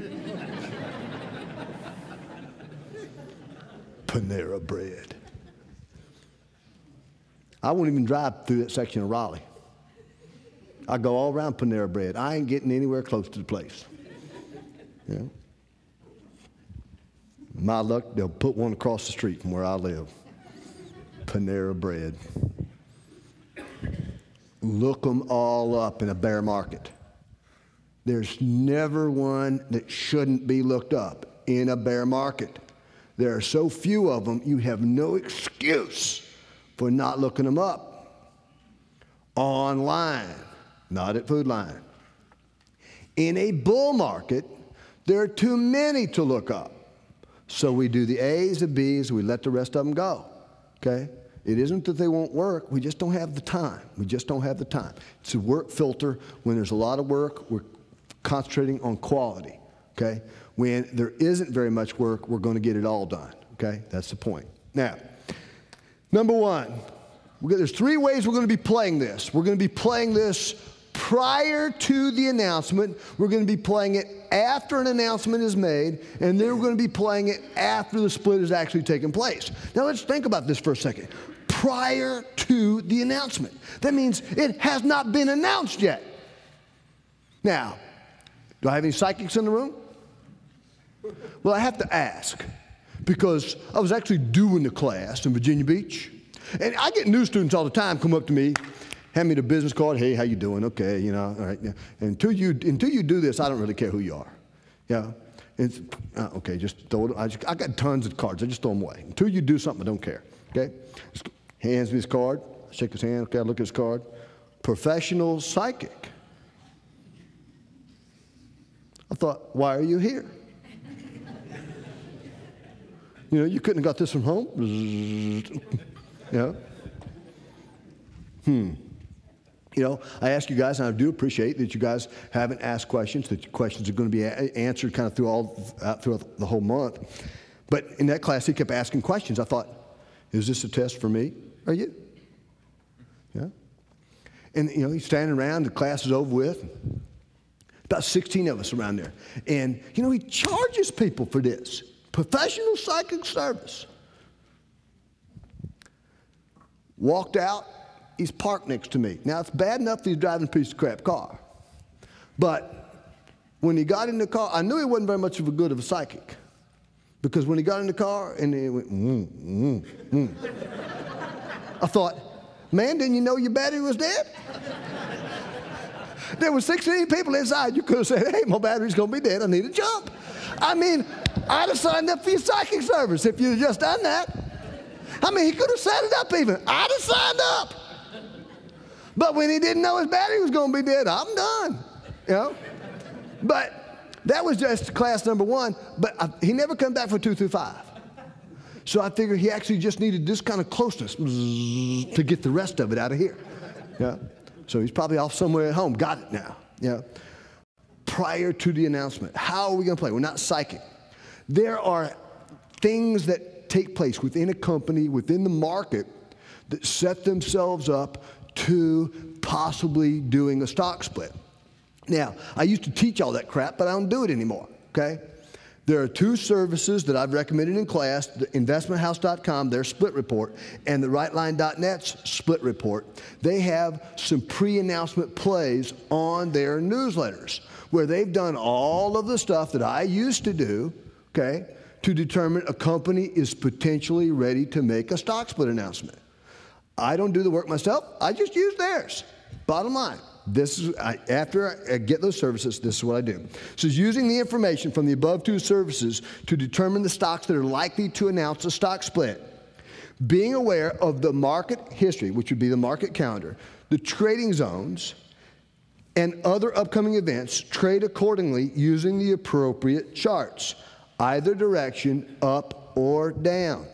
Speaker 2: Panera bread. I won't even drive through that section of Raleigh. I go all around Panera Bread. I ain't getting anywhere close to the place. Yeah. My luck, they'll put one across the street from where I live. Panera Bread. Look them all up in a bear market. There's never one that shouldn't be looked up in a bear market. There are so few of them, you have no excuse for not looking them up. Online not at Food Lion. In a bull market, there are too many to look up. So we do the A's and B's, we let the rest of them go. Okay? It isn't that they won't work, we just don't have the time. We just don't have the time. It's a work filter. When there's a lot of work, we're concentrating on quality. Okay? When there isn't very much work, we're going to get it all done. Okay? That's the point. Now, number one, there's three ways we're going to be playing this. We're going to be playing this prior to the announcement. We're going to be playing it after an announcement is made, and then we're going to be playing it after the split has actually taken place. Now let's think about this for a second. Prior to the announcement. That means it has not been announced yet. Now, do I have any psychics in the room? Well, I have to ask because I was actually doing the class in Virginia Beach. And I get new students all the time come up to me hand me the business card. Hey, how you doing? Okay, you know, all right. Yeah. Until you until you do this, I don't really care who you are. Yeah. It's, uh, okay, just throw it. I, just, I got tons of cards. I just throw them away. Until you do something, I don't care. Okay. Just hands me his card. shake his hand. Okay, I look at his card. Professional psychic. I thought, why are you here? [laughs] you know, you couldn't have got this from home. [laughs] yeah. Hmm. You know, I ask you guys, and I do appreciate that you guys haven't asked questions, that your questions are going to be answered kind of through all, uh, throughout the whole month. But in that class, he kept asking questions. I thought, is this a test for me? Are you? Yeah. And, you know, he's standing around, the class is over with. About 16 of us around there. And, you know, he charges people for this professional psychic service. Walked out, he's parked next to me. Now, it's bad enough that he's driving a piece of crap car. But when he got in the car, I knew he wasn't very much of a good of a psychic. Because when he got in the car and he went, mm, mm, mm. I thought, man, didn't you know your battery was dead? there were 16 people inside. You could have said, hey, my battery's going to be dead. I need a jump. I mean, I'd have signed up for your psychic service if you'd just done that. I mean, he could have set it up even. I'd have signed up. But when he didn't know his battery was going to be dead, I'm done. You know? But that was just class number one. But I, he never come back for two through five. So I figured he actually just needed this kind of closeness to get the rest of it out of here. Yeah. So he's probably off somewhere at home. Got it now. Yeah. Prior to the announcement, how are we going to play? We're not psychic. There are things that take place within a company, within the market, that set themselves up to possibly doing a stock split. Now, I used to teach all that crap, but I don't do it anymore, okay? There are two services that I've recommended in class the investmenthouse.com, their split report, and the rightline.net's split report. They have some pre announcement plays on their newsletters where they've done all of the stuff that I used to do, okay, to determine a company is potentially ready to make a stock split announcement. I don't do the work myself, I just use theirs. Bottom line. This is I, after I get those services. This is what I do. So, using the information from the above two services to determine the stocks that are likely to announce a stock split, being aware of the market history, which would be the market calendar, the trading zones, and other upcoming events, trade accordingly using the appropriate charts, either direction, up or down.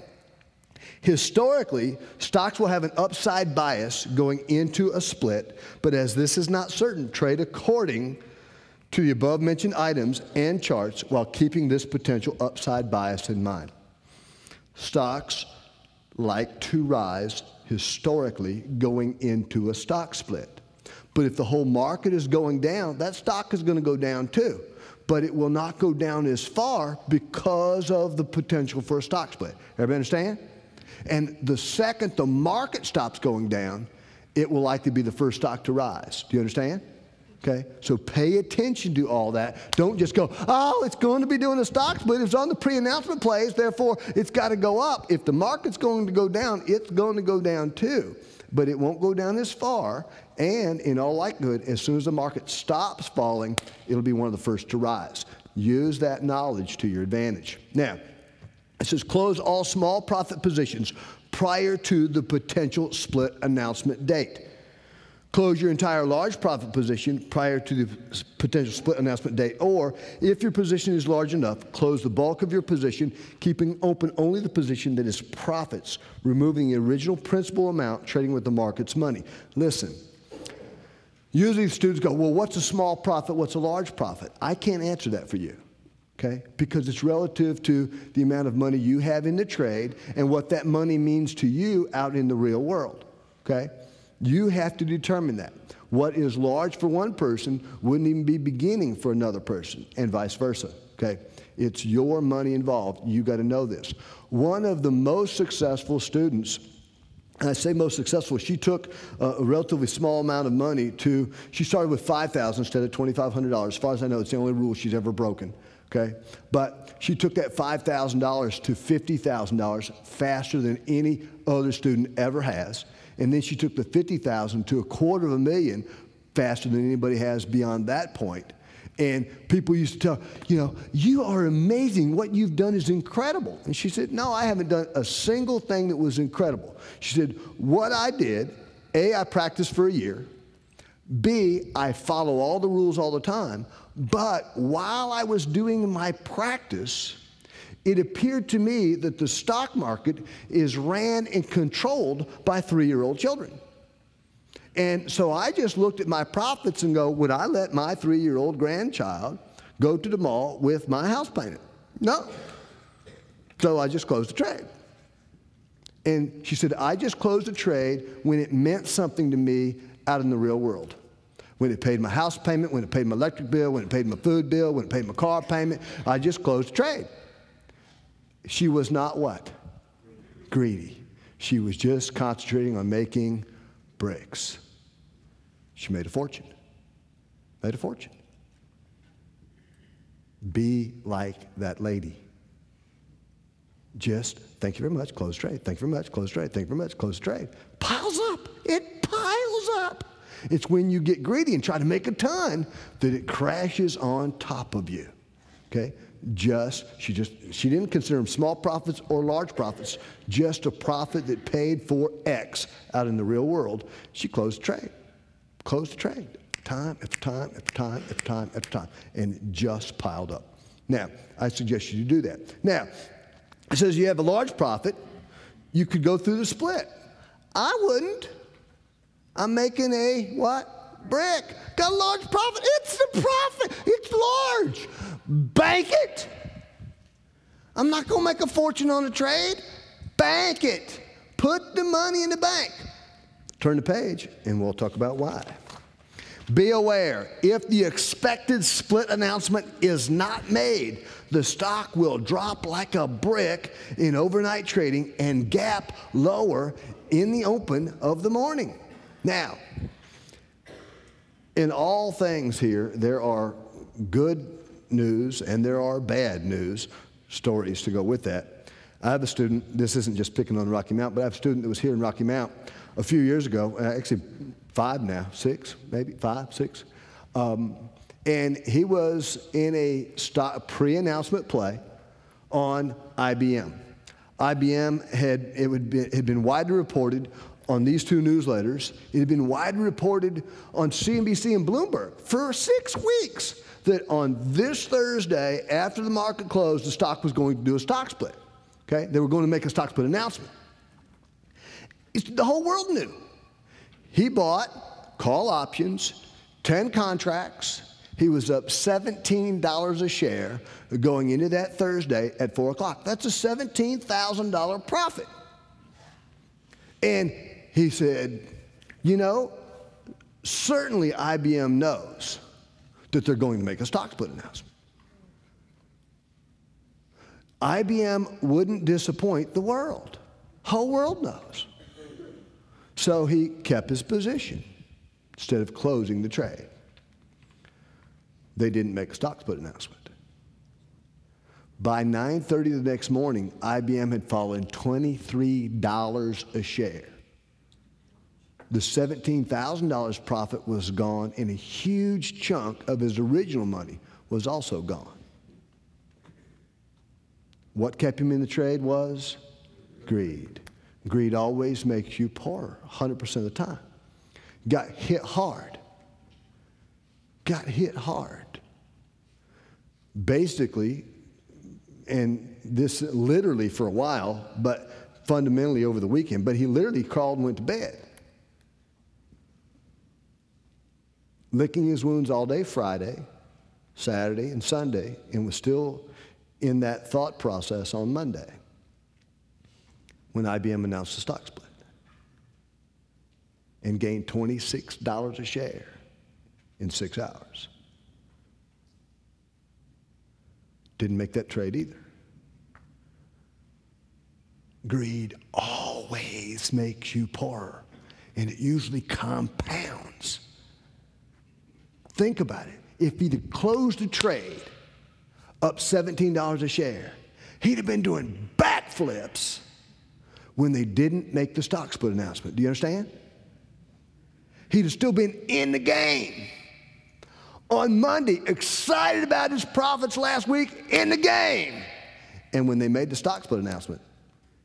Speaker 2: Historically, stocks will have an upside bias going into a split, but as this is not certain, trade according to the above mentioned items and charts while keeping this potential upside bias in mind. Stocks like to rise historically going into a stock split. But if the whole market is going down, that stock is going to go down too. But it will not go down as far because of the potential for a stock split. Everybody understand? And the second the market stops going down, it will likely be the first stock to rise. Do you understand? Okay, so pay attention to all that. Don't just go, oh, it's going to be doing a stock split. It's on the pre announcement plays, therefore it's got to go up. If the market's going to go down, it's going to go down too. But it won't go down as far. And in all likelihood, as soon as the market stops falling, it'll be one of the first to rise. Use that knowledge to your advantage. Now, it says close all small profit positions prior to the potential split announcement date. Close your entire large profit position prior to the potential split announcement date. Or, if your position is large enough, close the bulk of your position, keeping open only the position that is profits, removing the original principal amount, trading with the market's money. Listen, usually students go, Well, what's a small profit? What's a large profit? I can't answer that for you okay? Because it's relative to the amount of money you have in the trade and what that money means to you out in the real world, okay? You have to determine that. What is large for one person wouldn't even be beginning for another person, and vice versa, okay? It's your money involved. You got to know this. One of the most successful students I say most successful, she took a relatively small amount of money to, she started with 5000 instead of $2,500. As far as I know, it's the only rule she's ever broken okay? But she took that $5,000 to $50,000 faster than any other student ever has. And then she took the 50,000 to a quarter of a million faster than anybody has beyond that point. And people used to tell, you know, you are amazing. What you've done is incredible. And she said, no, I haven't done a single thing that was incredible. She said, what I did, A, I practiced for a year. B, I follow all the rules all the time. But while I was doing my practice, it appeared to me that the stock market is ran and controlled by three year old children. And so I just looked at my profits and go, would I let my three year old grandchild go to the mall with my house painted? No. So I just closed the trade. And she said, I just closed the trade when it meant something to me out in the real world when it paid my house payment, when it paid my electric bill, when it paid my food bill, when it paid my car payment. I just closed trade. She was not what? Greedy. She was just concentrating on making bricks. She made a fortune. Made a fortune. Be like that lady. Just thank you very much, close trade. Thank you very much, close trade. Thank you very much, close trade. Piles up. It piles up. It's when you get greedy and try to make a ton that it crashes on top of you. Okay? Just, she just, she didn't consider them small profits or large profits, just a profit that paid for X out in the real world. She closed the trade. Closed the trade. Time after time after time after time after time. And it just piled up. Now, I suggest you do that. Now, it says you have a large profit, you could go through the split. I wouldn't. I'm making a what? Brick. Got a large profit. It's the profit. It's large. Bank it. I'm not going to make a fortune on a trade. Bank it. Put the money in the bank. Turn the page and we'll talk about why. Be aware, if the expected split announcement is not made, the stock will drop like a brick in overnight trading and gap lower in the open of the morning. Now, in all things here, there are good news and there are bad news stories to go with that. I have a student, this isn't just picking on Rocky Mount, but I have a student that was here in Rocky Mount a few years ago, uh, actually five now, six, maybe five, six. Um, and he was in a pre announcement play on IBM. IBM had, it would be, had been widely reported on these two newsletters. It had been widely reported on CNBC and Bloomberg for six weeks that on this Thursday, after the market closed, the stock was going to do a stock split. Okay? They were going to make a stock split announcement. It's, the whole world knew. He bought call options, 10 contracts. He was up $17 a share going into that Thursday at 4 o'clock. That's a $17,000 profit. And he said, You know, certainly IBM knows that they're going to make a stock split announcement. IBM wouldn't disappoint the world. Whole world knows. So he kept his position instead of closing the trade. They didn't make a stock split announcement. By 9:30 the next morning, IBM had fallen $23 a share the $17,000 profit was gone, and a huge chunk of his original money was also gone. What kept him in the trade was greed. Greed always makes you poorer 100% of the time. Got hit hard. Got hit hard. Basically, and this literally for a while, but fundamentally over the weekend, but he literally crawled and went to bed. Licking his wounds all day Friday, Saturday, and Sunday, and was still in that thought process on Monday when IBM announced the stock split and gained $26 a share in six hours. Didn't make that trade either. Greed always makes you poorer, and it usually compounds. Think about it. If he'd closed the trade up $17 a share, he'd have been doing backflips when they didn't make the stock split announcement. Do you understand? He'd have still been in the game. On Monday, excited about his profits last week, in the game. And when they made the stock split announcement,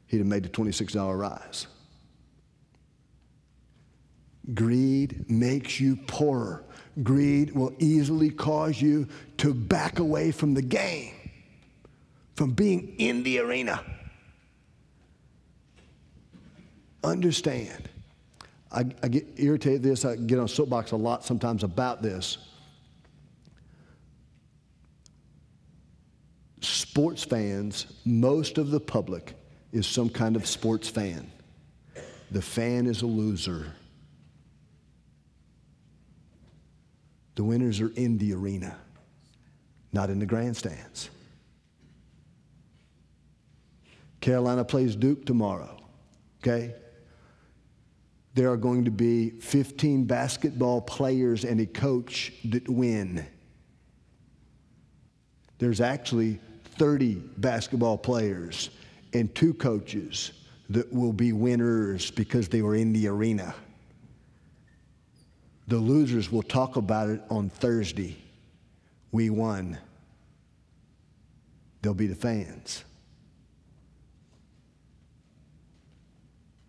Speaker 2: he'd have made the $26 rise. Greed makes you poorer. Greed will easily cause you to back away from the game, from being in the arena. Understand. I, I get irritated this, I get on soapbox a lot sometimes about this. Sports fans, most of the public is some kind of sports fan. The fan is a loser. The winners are in the arena, not in the grandstands. Carolina plays Duke tomorrow, okay? There are going to be 15 basketball players and a coach that win. There's actually 30 basketball players and two coaches that will be winners because they were in the arena. The losers will talk about it on Thursday. We won. They'll be the fans.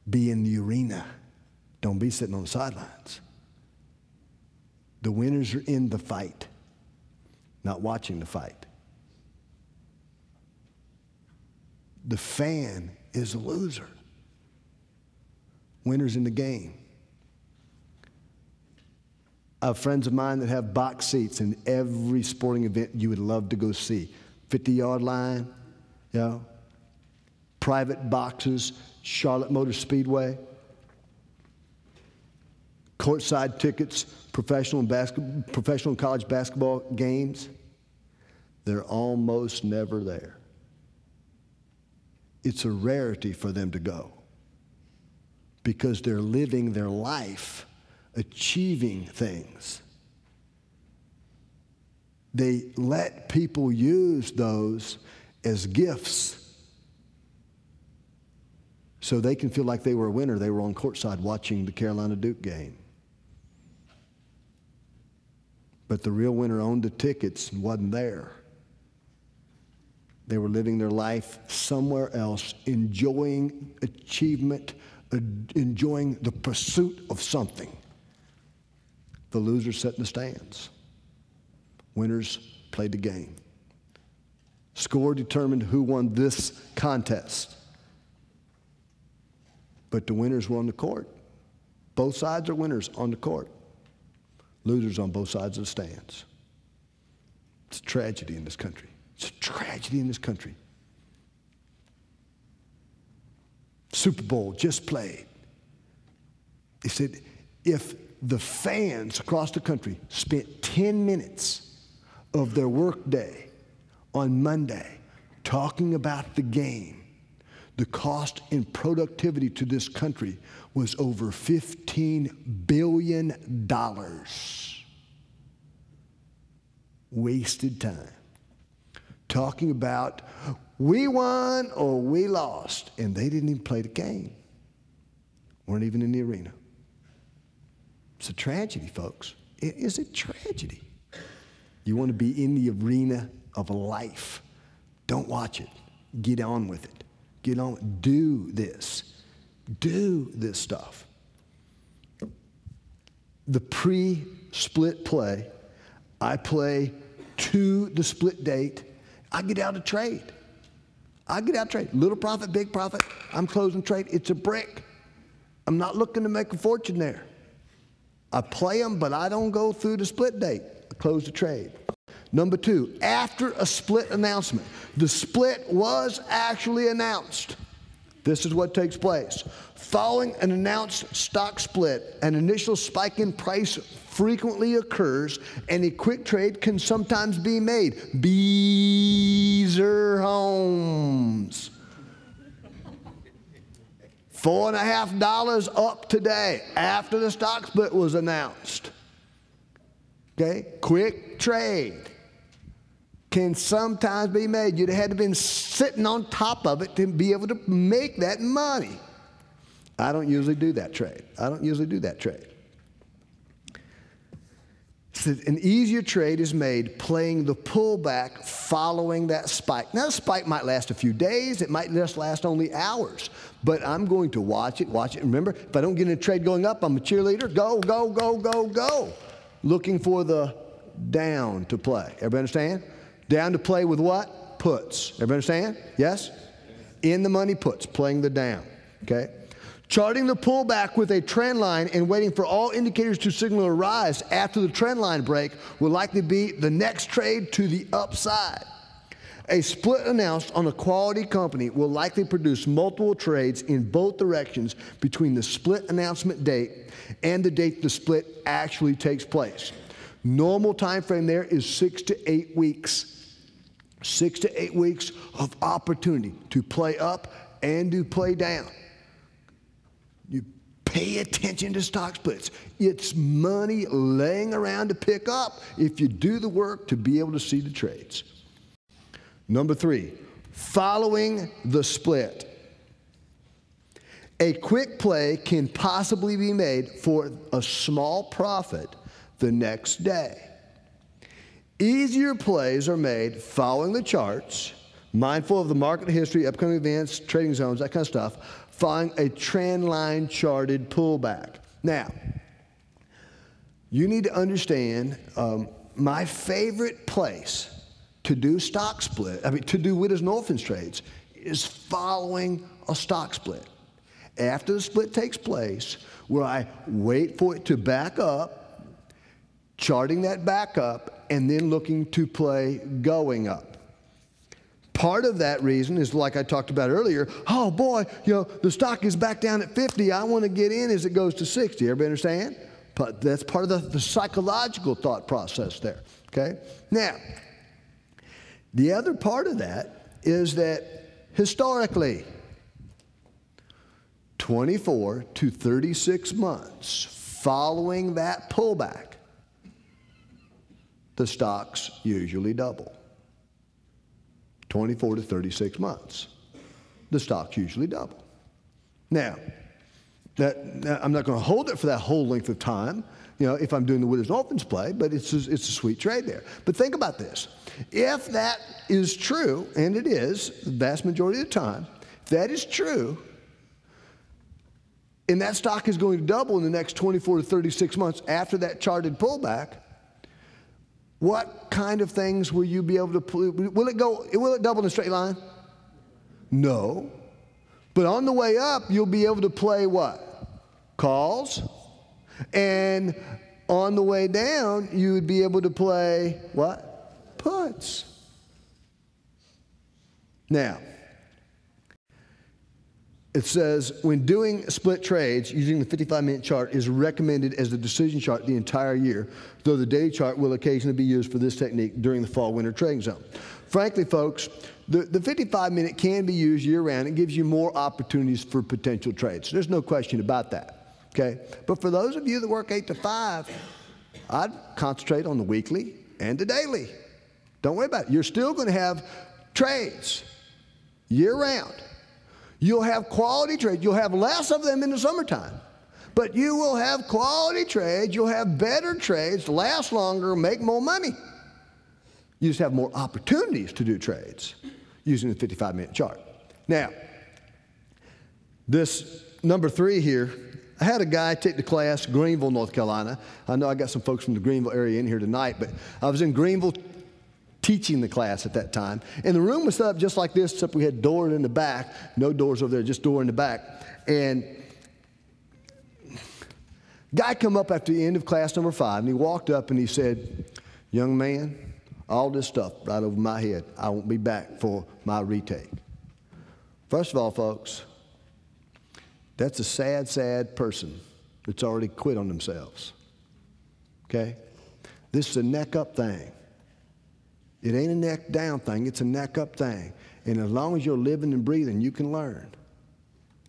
Speaker 2: Be in the arena. Don't be sitting on the sidelines. The winners are in the fight, not watching the fight. The fan is a loser. Winners in the game. I have friends of mine that have box seats in every sporting event you would love to go see. 50 yard line, you know, private boxes, Charlotte Motor Speedway, courtside tickets, professional, basketball, professional college basketball games, they're almost never there. It's a rarity for them to go because they're living their life achieving things. They let people use those as gifts so they can feel like they were a winner. They were on courtside watching the Carolina Duke game. But the real winner owned the tickets and wasn't there. They were living their life somewhere else, enjoying achievement, uh, enjoying the pursuit of something. The losers sat in the stands. Winners played the game. Score determined who won this contest. But the winners were on the court. Both sides are winners on the court, losers on both sides of the stands. It's a tragedy in this country. It's a tragedy in this country. Super Bowl just played. He said, if the fans across the country spent 10 minutes of their workday on Monday talking about the game, the cost in productivity to this country was over $15 billion. Wasted time. Talking about we won or we lost, and they didn't even play the game, weren't even in the arena. It's a tragedy, folks. It is a tragedy. You want to be in the arena of life. Don't watch it. Get on with it. Get on. Do this. Do this stuff. The pre split play, I play to the split date. I get out of trade. I get out of trade. Little profit, big profit. I'm closing trade. It's a brick. I'm not looking to make a fortune there. I play them, but I don't go through the split date. I close the trade. Number two, after a split announcement, the split was actually announced. This is what takes place. Following an announced stock split, an initial spike in price frequently occurs, and a quick trade can sometimes be made. Beazer Homes. Four and a half dollars up today after the stock split was announced. Okay, quick trade can sometimes be made. You'd have had to been sitting on top of it to be able to make that money. I don't usually do that trade. I don't usually do that trade. An easier trade is made playing the pullback following that spike. Now, the spike might last a few days, it might just last only hours, but I'm going to watch it, watch it. Remember, if I don't get in a trade going up, I'm a cheerleader. Go, go, go, go, go. Looking for the down to play. Everybody understand? Down to play with what? Puts. Everybody understand? Yes? In the money puts, playing the down. Okay? Charting the pullback with a trend line and waiting for all indicators to signal a rise after the trend line break will likely be the next trade to the upside. A split announced on a quality company will likely produce multiple trades in both directions between the split announcement date and the date the split actually takes place. Normal time frame there is 6 to 8 weeks six to eight weeks of opportunity to play up and to play down. You pay attention to stock splits. It's money laying around to pick up if you do the work to be able to see the trades. Number three, following the split. A quick play can possibly be made for a small profit the next day. Easier plays are made following the charts, mindful of the market history, upcoming events, trading zones, that kind of stuff, following a trend line charted pullback. Now, you need to understand um, my favorite place to do stock split, I mean, to do Witters and Orphans trades is following a stock split. After the split takes place, where I wait for it to back up, charting that back up, and then looking to play going up. Part of that reason is like I talked about earlier. Oh boy, you know, the stock is back down at 50. I want to get in as it goes to 60. Everybody understand? But that's part of the, the psychological thought process there. Okay? Now, the other part of that is that historically, 24 to 36 months following that pullback, the stocks usually double. 24 to 36 months, the stocks usually double. Now, that, now I'm not going to hold it for that whole length of time, you know, if I'm doing the Winners and Orphans play, but it's a, it's a sweet trade there. But think about this. If that is true, and it is the vast majority of the time, if that is true, and that stock is going to double in the next 24 to 36 months after that charted pullback, what kind of things will you be able to will it go will it double in a straight line? No. But on the way up, you'll be able to play what? Calls. And on the way down, you would be able to play what? Puts. Now, it says when doing split trades using the 55 minute chart is recommended as the decision chart the entire year, though the day chart will occasionally be used for this technique during the fall winter trading zone. Frankly, folks, the, the 55 minute can be used year round. It gives you more opportunities for potential trades. There's no question about that. Okay? But for those of you that work 8 to 5, I'd concentrate on the weekly and the daily. Don't worry about it. You're still going to have trades year round. You'll have quality trades. You'll have less of them in the summertime. But you will have quality trades. You'll have better trades, last longer, make more money. You just have more opportunities to do trades using the 55 minute chart. Now, this number three here, I had a guy take the class, Greenville, North Carolina. I know I got some folks from the Greenville area in here tonight, but I was in Greenville teaching the class at that time. And the room was set up just like this, except we had doors in the back. No doors over there, just door in the back. And guy come up after the end of class number five, and he walked up and he said, young man, all this stuff right over my head, I won't be back for my retake. First of all, folks, that's a sad, sad person that's already quit on themselves. Okay? This is a neck up thing. It ain't a neck down thing, it's a neck up thing. And as long as you're living and breathing, you can learn.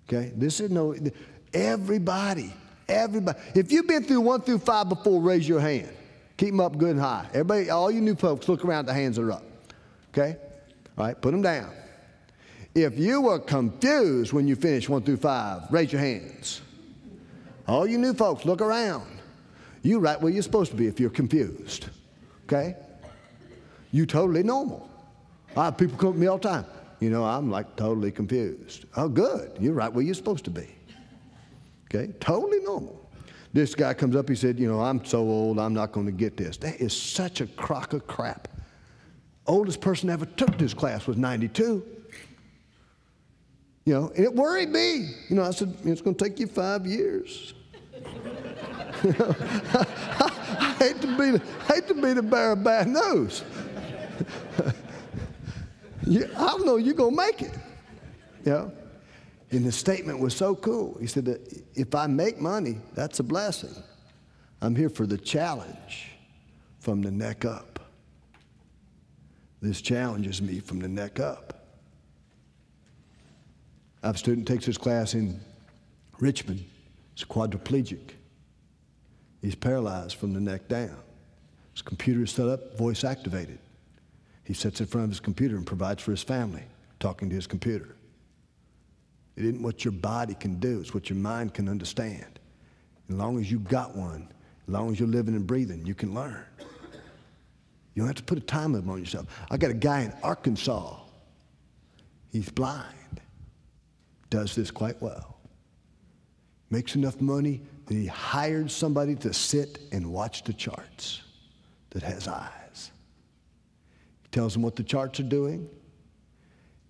Speaker 2: Okay? This is no, everybody, everybody. If you've been through one through five before, raise your hand. Keep them up good and high. Everybody, all you new folks, look around, the hands are up. Okay? All right, put them down. If you were confused when you finished one through five, raise your hands. All you new folks, look around. You right where you're supposed to be if you're confused. Okay? You totally normal. I have people come to me all the time. You know, I'm like totally confused. Oh, good. You're right where you're supposed to be. Okay? Totally normal. This guy comes up, he said, You know, I'm so old, I'm not going to get this. That is such a crock of crap. Oldest person ever took this class was 92. You know, and it worried me. You know, I said, It's going to take you five years. [laughs] I, hate to be the, hate to be the bearer of bad news. [laughs] you, I don't know you're going to make it. You know? And the statement was so cool. He said, If I make money, that's a blessing. I'm here for the challenge from the neck up. This challenges me from the neck up. Have a student takes his class in Richmond. He's quadriplegic. He's paralyzed from the neck down. His computer is set up, voice activated. He sits in front of his computer and provides for his family, talking to his computer. It isn't what your body can do, it's what your mind can understand. As long as you've got one, as long as you're living and breathing, you can learn. You don't have to put a time limit on yourself. I got a guy in Arkansas. He's blind, does this quite well. Makes enough money that he hired somebody to sit and watch the charts that has eyes. He tells him what the charts are doing,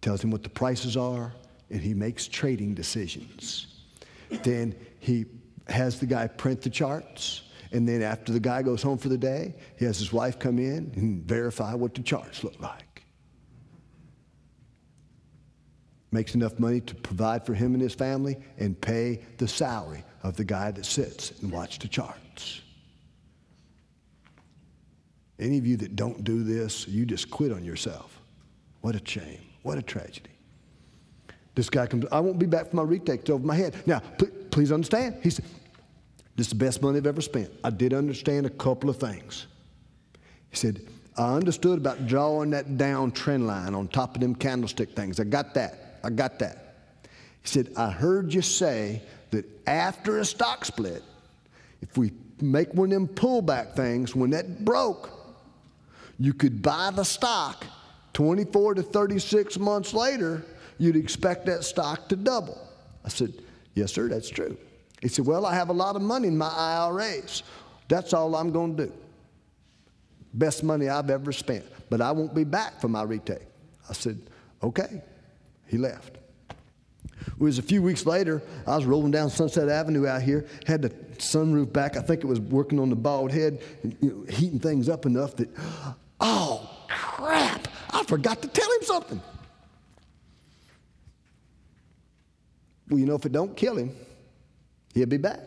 Speaker 2: tells him what the prices are, and he makes trading decisions. then he has the guy print the charts. And then after the guy goes home for the day, he has his wife come in and verify what the charts look like. Makes enough money to provide for him and his family and pay the salary of the guy that sits and watches the charts. Any of you that don't do this, you just quit on yourself. What a shame. What a tragedy. This guy comes, I won't be back for my retake. It's over my head. Now, pl- please understand. He said, This is the best money I've ever spent. I did understand a couple of things. He said, I understood about drawing that down trend line on top of them candlestick things. I got that. I got that. He said, I heard you say that after a stock split, if we make one of them pullback things, when that broke, you could buy the stock 24 to 36 months later, you'd expect that stock to double. I said, Yes, sir, that's true. He said, Well, I have a lot of money in my IRAs. That's all I'm going to do. Best money I've ever spent, but I won't be back for my retake. I said, Okay. He left. It was a few weeks later, I was rolling down Sunset Avenue out here, had the sunroof back. I think it was working on the bald head, you know, heating things up enough that, oh, crap, I forgot to tell him something. Well, you know, if it don't kill him, he'll be back.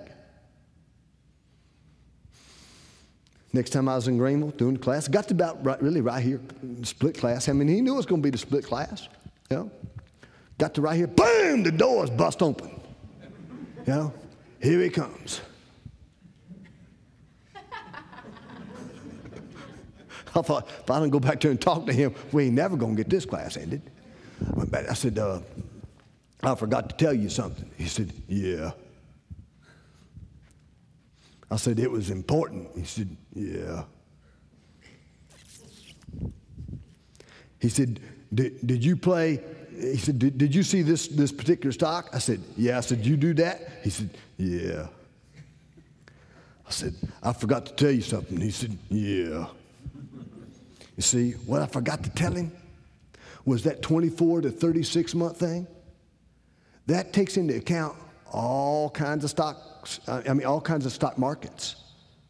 Speaker 2: Next time I was in Greenville doing the class, got to about right, really right here, split class. I mean, he knew it was going to be the split class. You know? Got to right here, boom, the doors bust open. You know, here he comes. [laughs] I thought, if I don't go back there and talk to him, we ain't never going to get this class ended. I went back. I said, uh, I forgot to tell you something. He said, Yeah. I said, It was important. He said, Yeah. He said, Did, did you play? He said, did, did you see this, this particular stock? I said, Yeah. I said, You do that? He said, Yeah. I said, I forgot to tell you something. He said, Yeah. You see, what I forgot to tell him was that 24 to 36 month thing. That takes into account all kinds of stocks, I mean, all kinds of stock markets,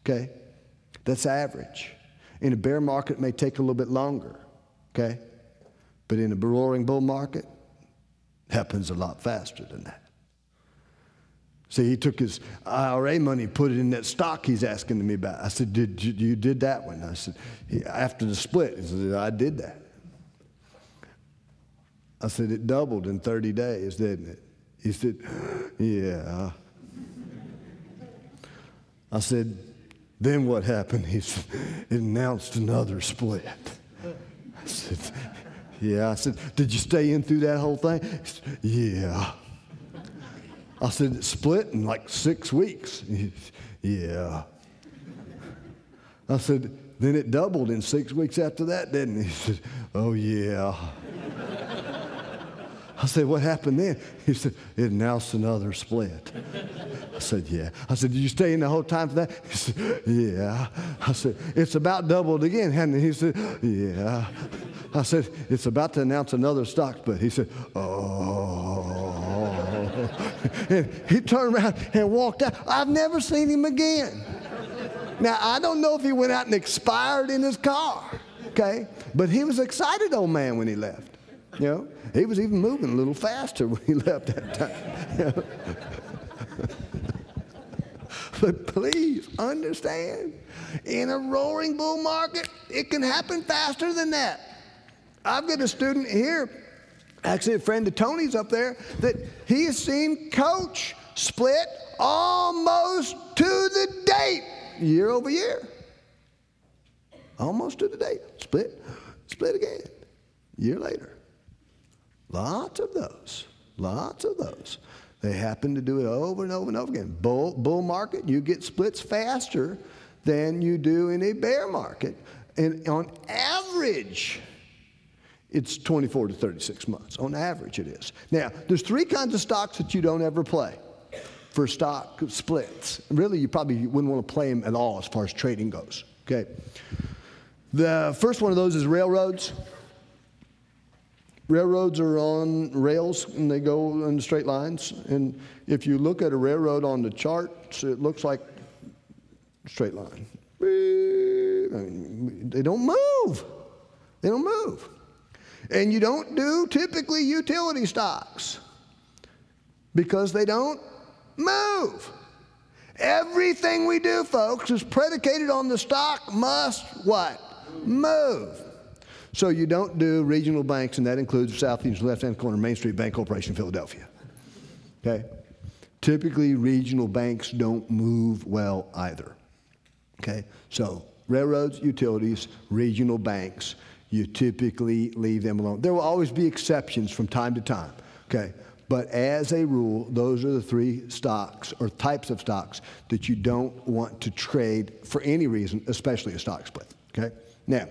Speaker 2: okay? That's average. In a bear market, it may take a little bit longer, okay? But in a roaring bull market, happens a lot faster than that. See, he took his IRA money, put it in that stock he's asking me about. I said, "Did you, you did that one?" I said, "After the split," he said, "I did that." I said, "It doubled in 30 days, didn't it?" He said, Yeah. I said, Then what happened? He said, It announced another split. I said, Yeah. I said, Did you stay in through that whole thing? Said, yeah. I said, It split in like six weeks. [laughs] Said, yeah. I said, Then it doubled in six weeks after that, didn't it? He said, Oh, yeah. I said, What happened then? He said, It announced another split. I said, Yeah. I said, Did you stay in the whole time for that? He said, Yeah. I said, It's about doubled again, hadn't it? He said, Yeah. I said, It's about to announce another stock split. He said, Oh. [laughs] And he turned around and walked out. I've never seen him again. Now, I don't know if he went out and expired in his car, okay? But he was excited old man when he left. You know, he was even moving a little faster when he [laughs] left that time. [laughs] but please understand, in a roaring bull market, it can happen faster than that. I've got a student here, actually a friend of Tony's up there, that he has seen coach split almost to the date, year over year. Almost to the date. Split, split again, year later. Lots of those. Lots of those. They happen to do it over and over and over again. Bull, bull market, you get splits faster than you do in a bear market. And on average, it's 24 to 36 months. On average, it is. Now, there's three kinds of stocks that you don't ever play for stock splits. Really, you probably wouldn't want to play them at all as far as trading goes. Okay. The first one of those is railroads. Railroads are on rails and they go in straight lines. And if you look at a railroad on the charts, it looks like straight line. I mean, they don't move. They don't move. And you don't do typically utility stocks because they don't move. Everything we do, folks, is predicated on the stock must what? Move. So you don't do regional banks, and that includes Southeast left-hand corner Main Street Bank Corporation, Philadelphia. Okay? Typically, regional banks don't move well either. Okay? So railroads, utilities, regional banks, you typically leave them alone. There will always be exceptions from time to time. Okay? But as a rule, those are the three stocks or types of stocks that you don't want to trade for any reason, especially a stock split. Okay? Now,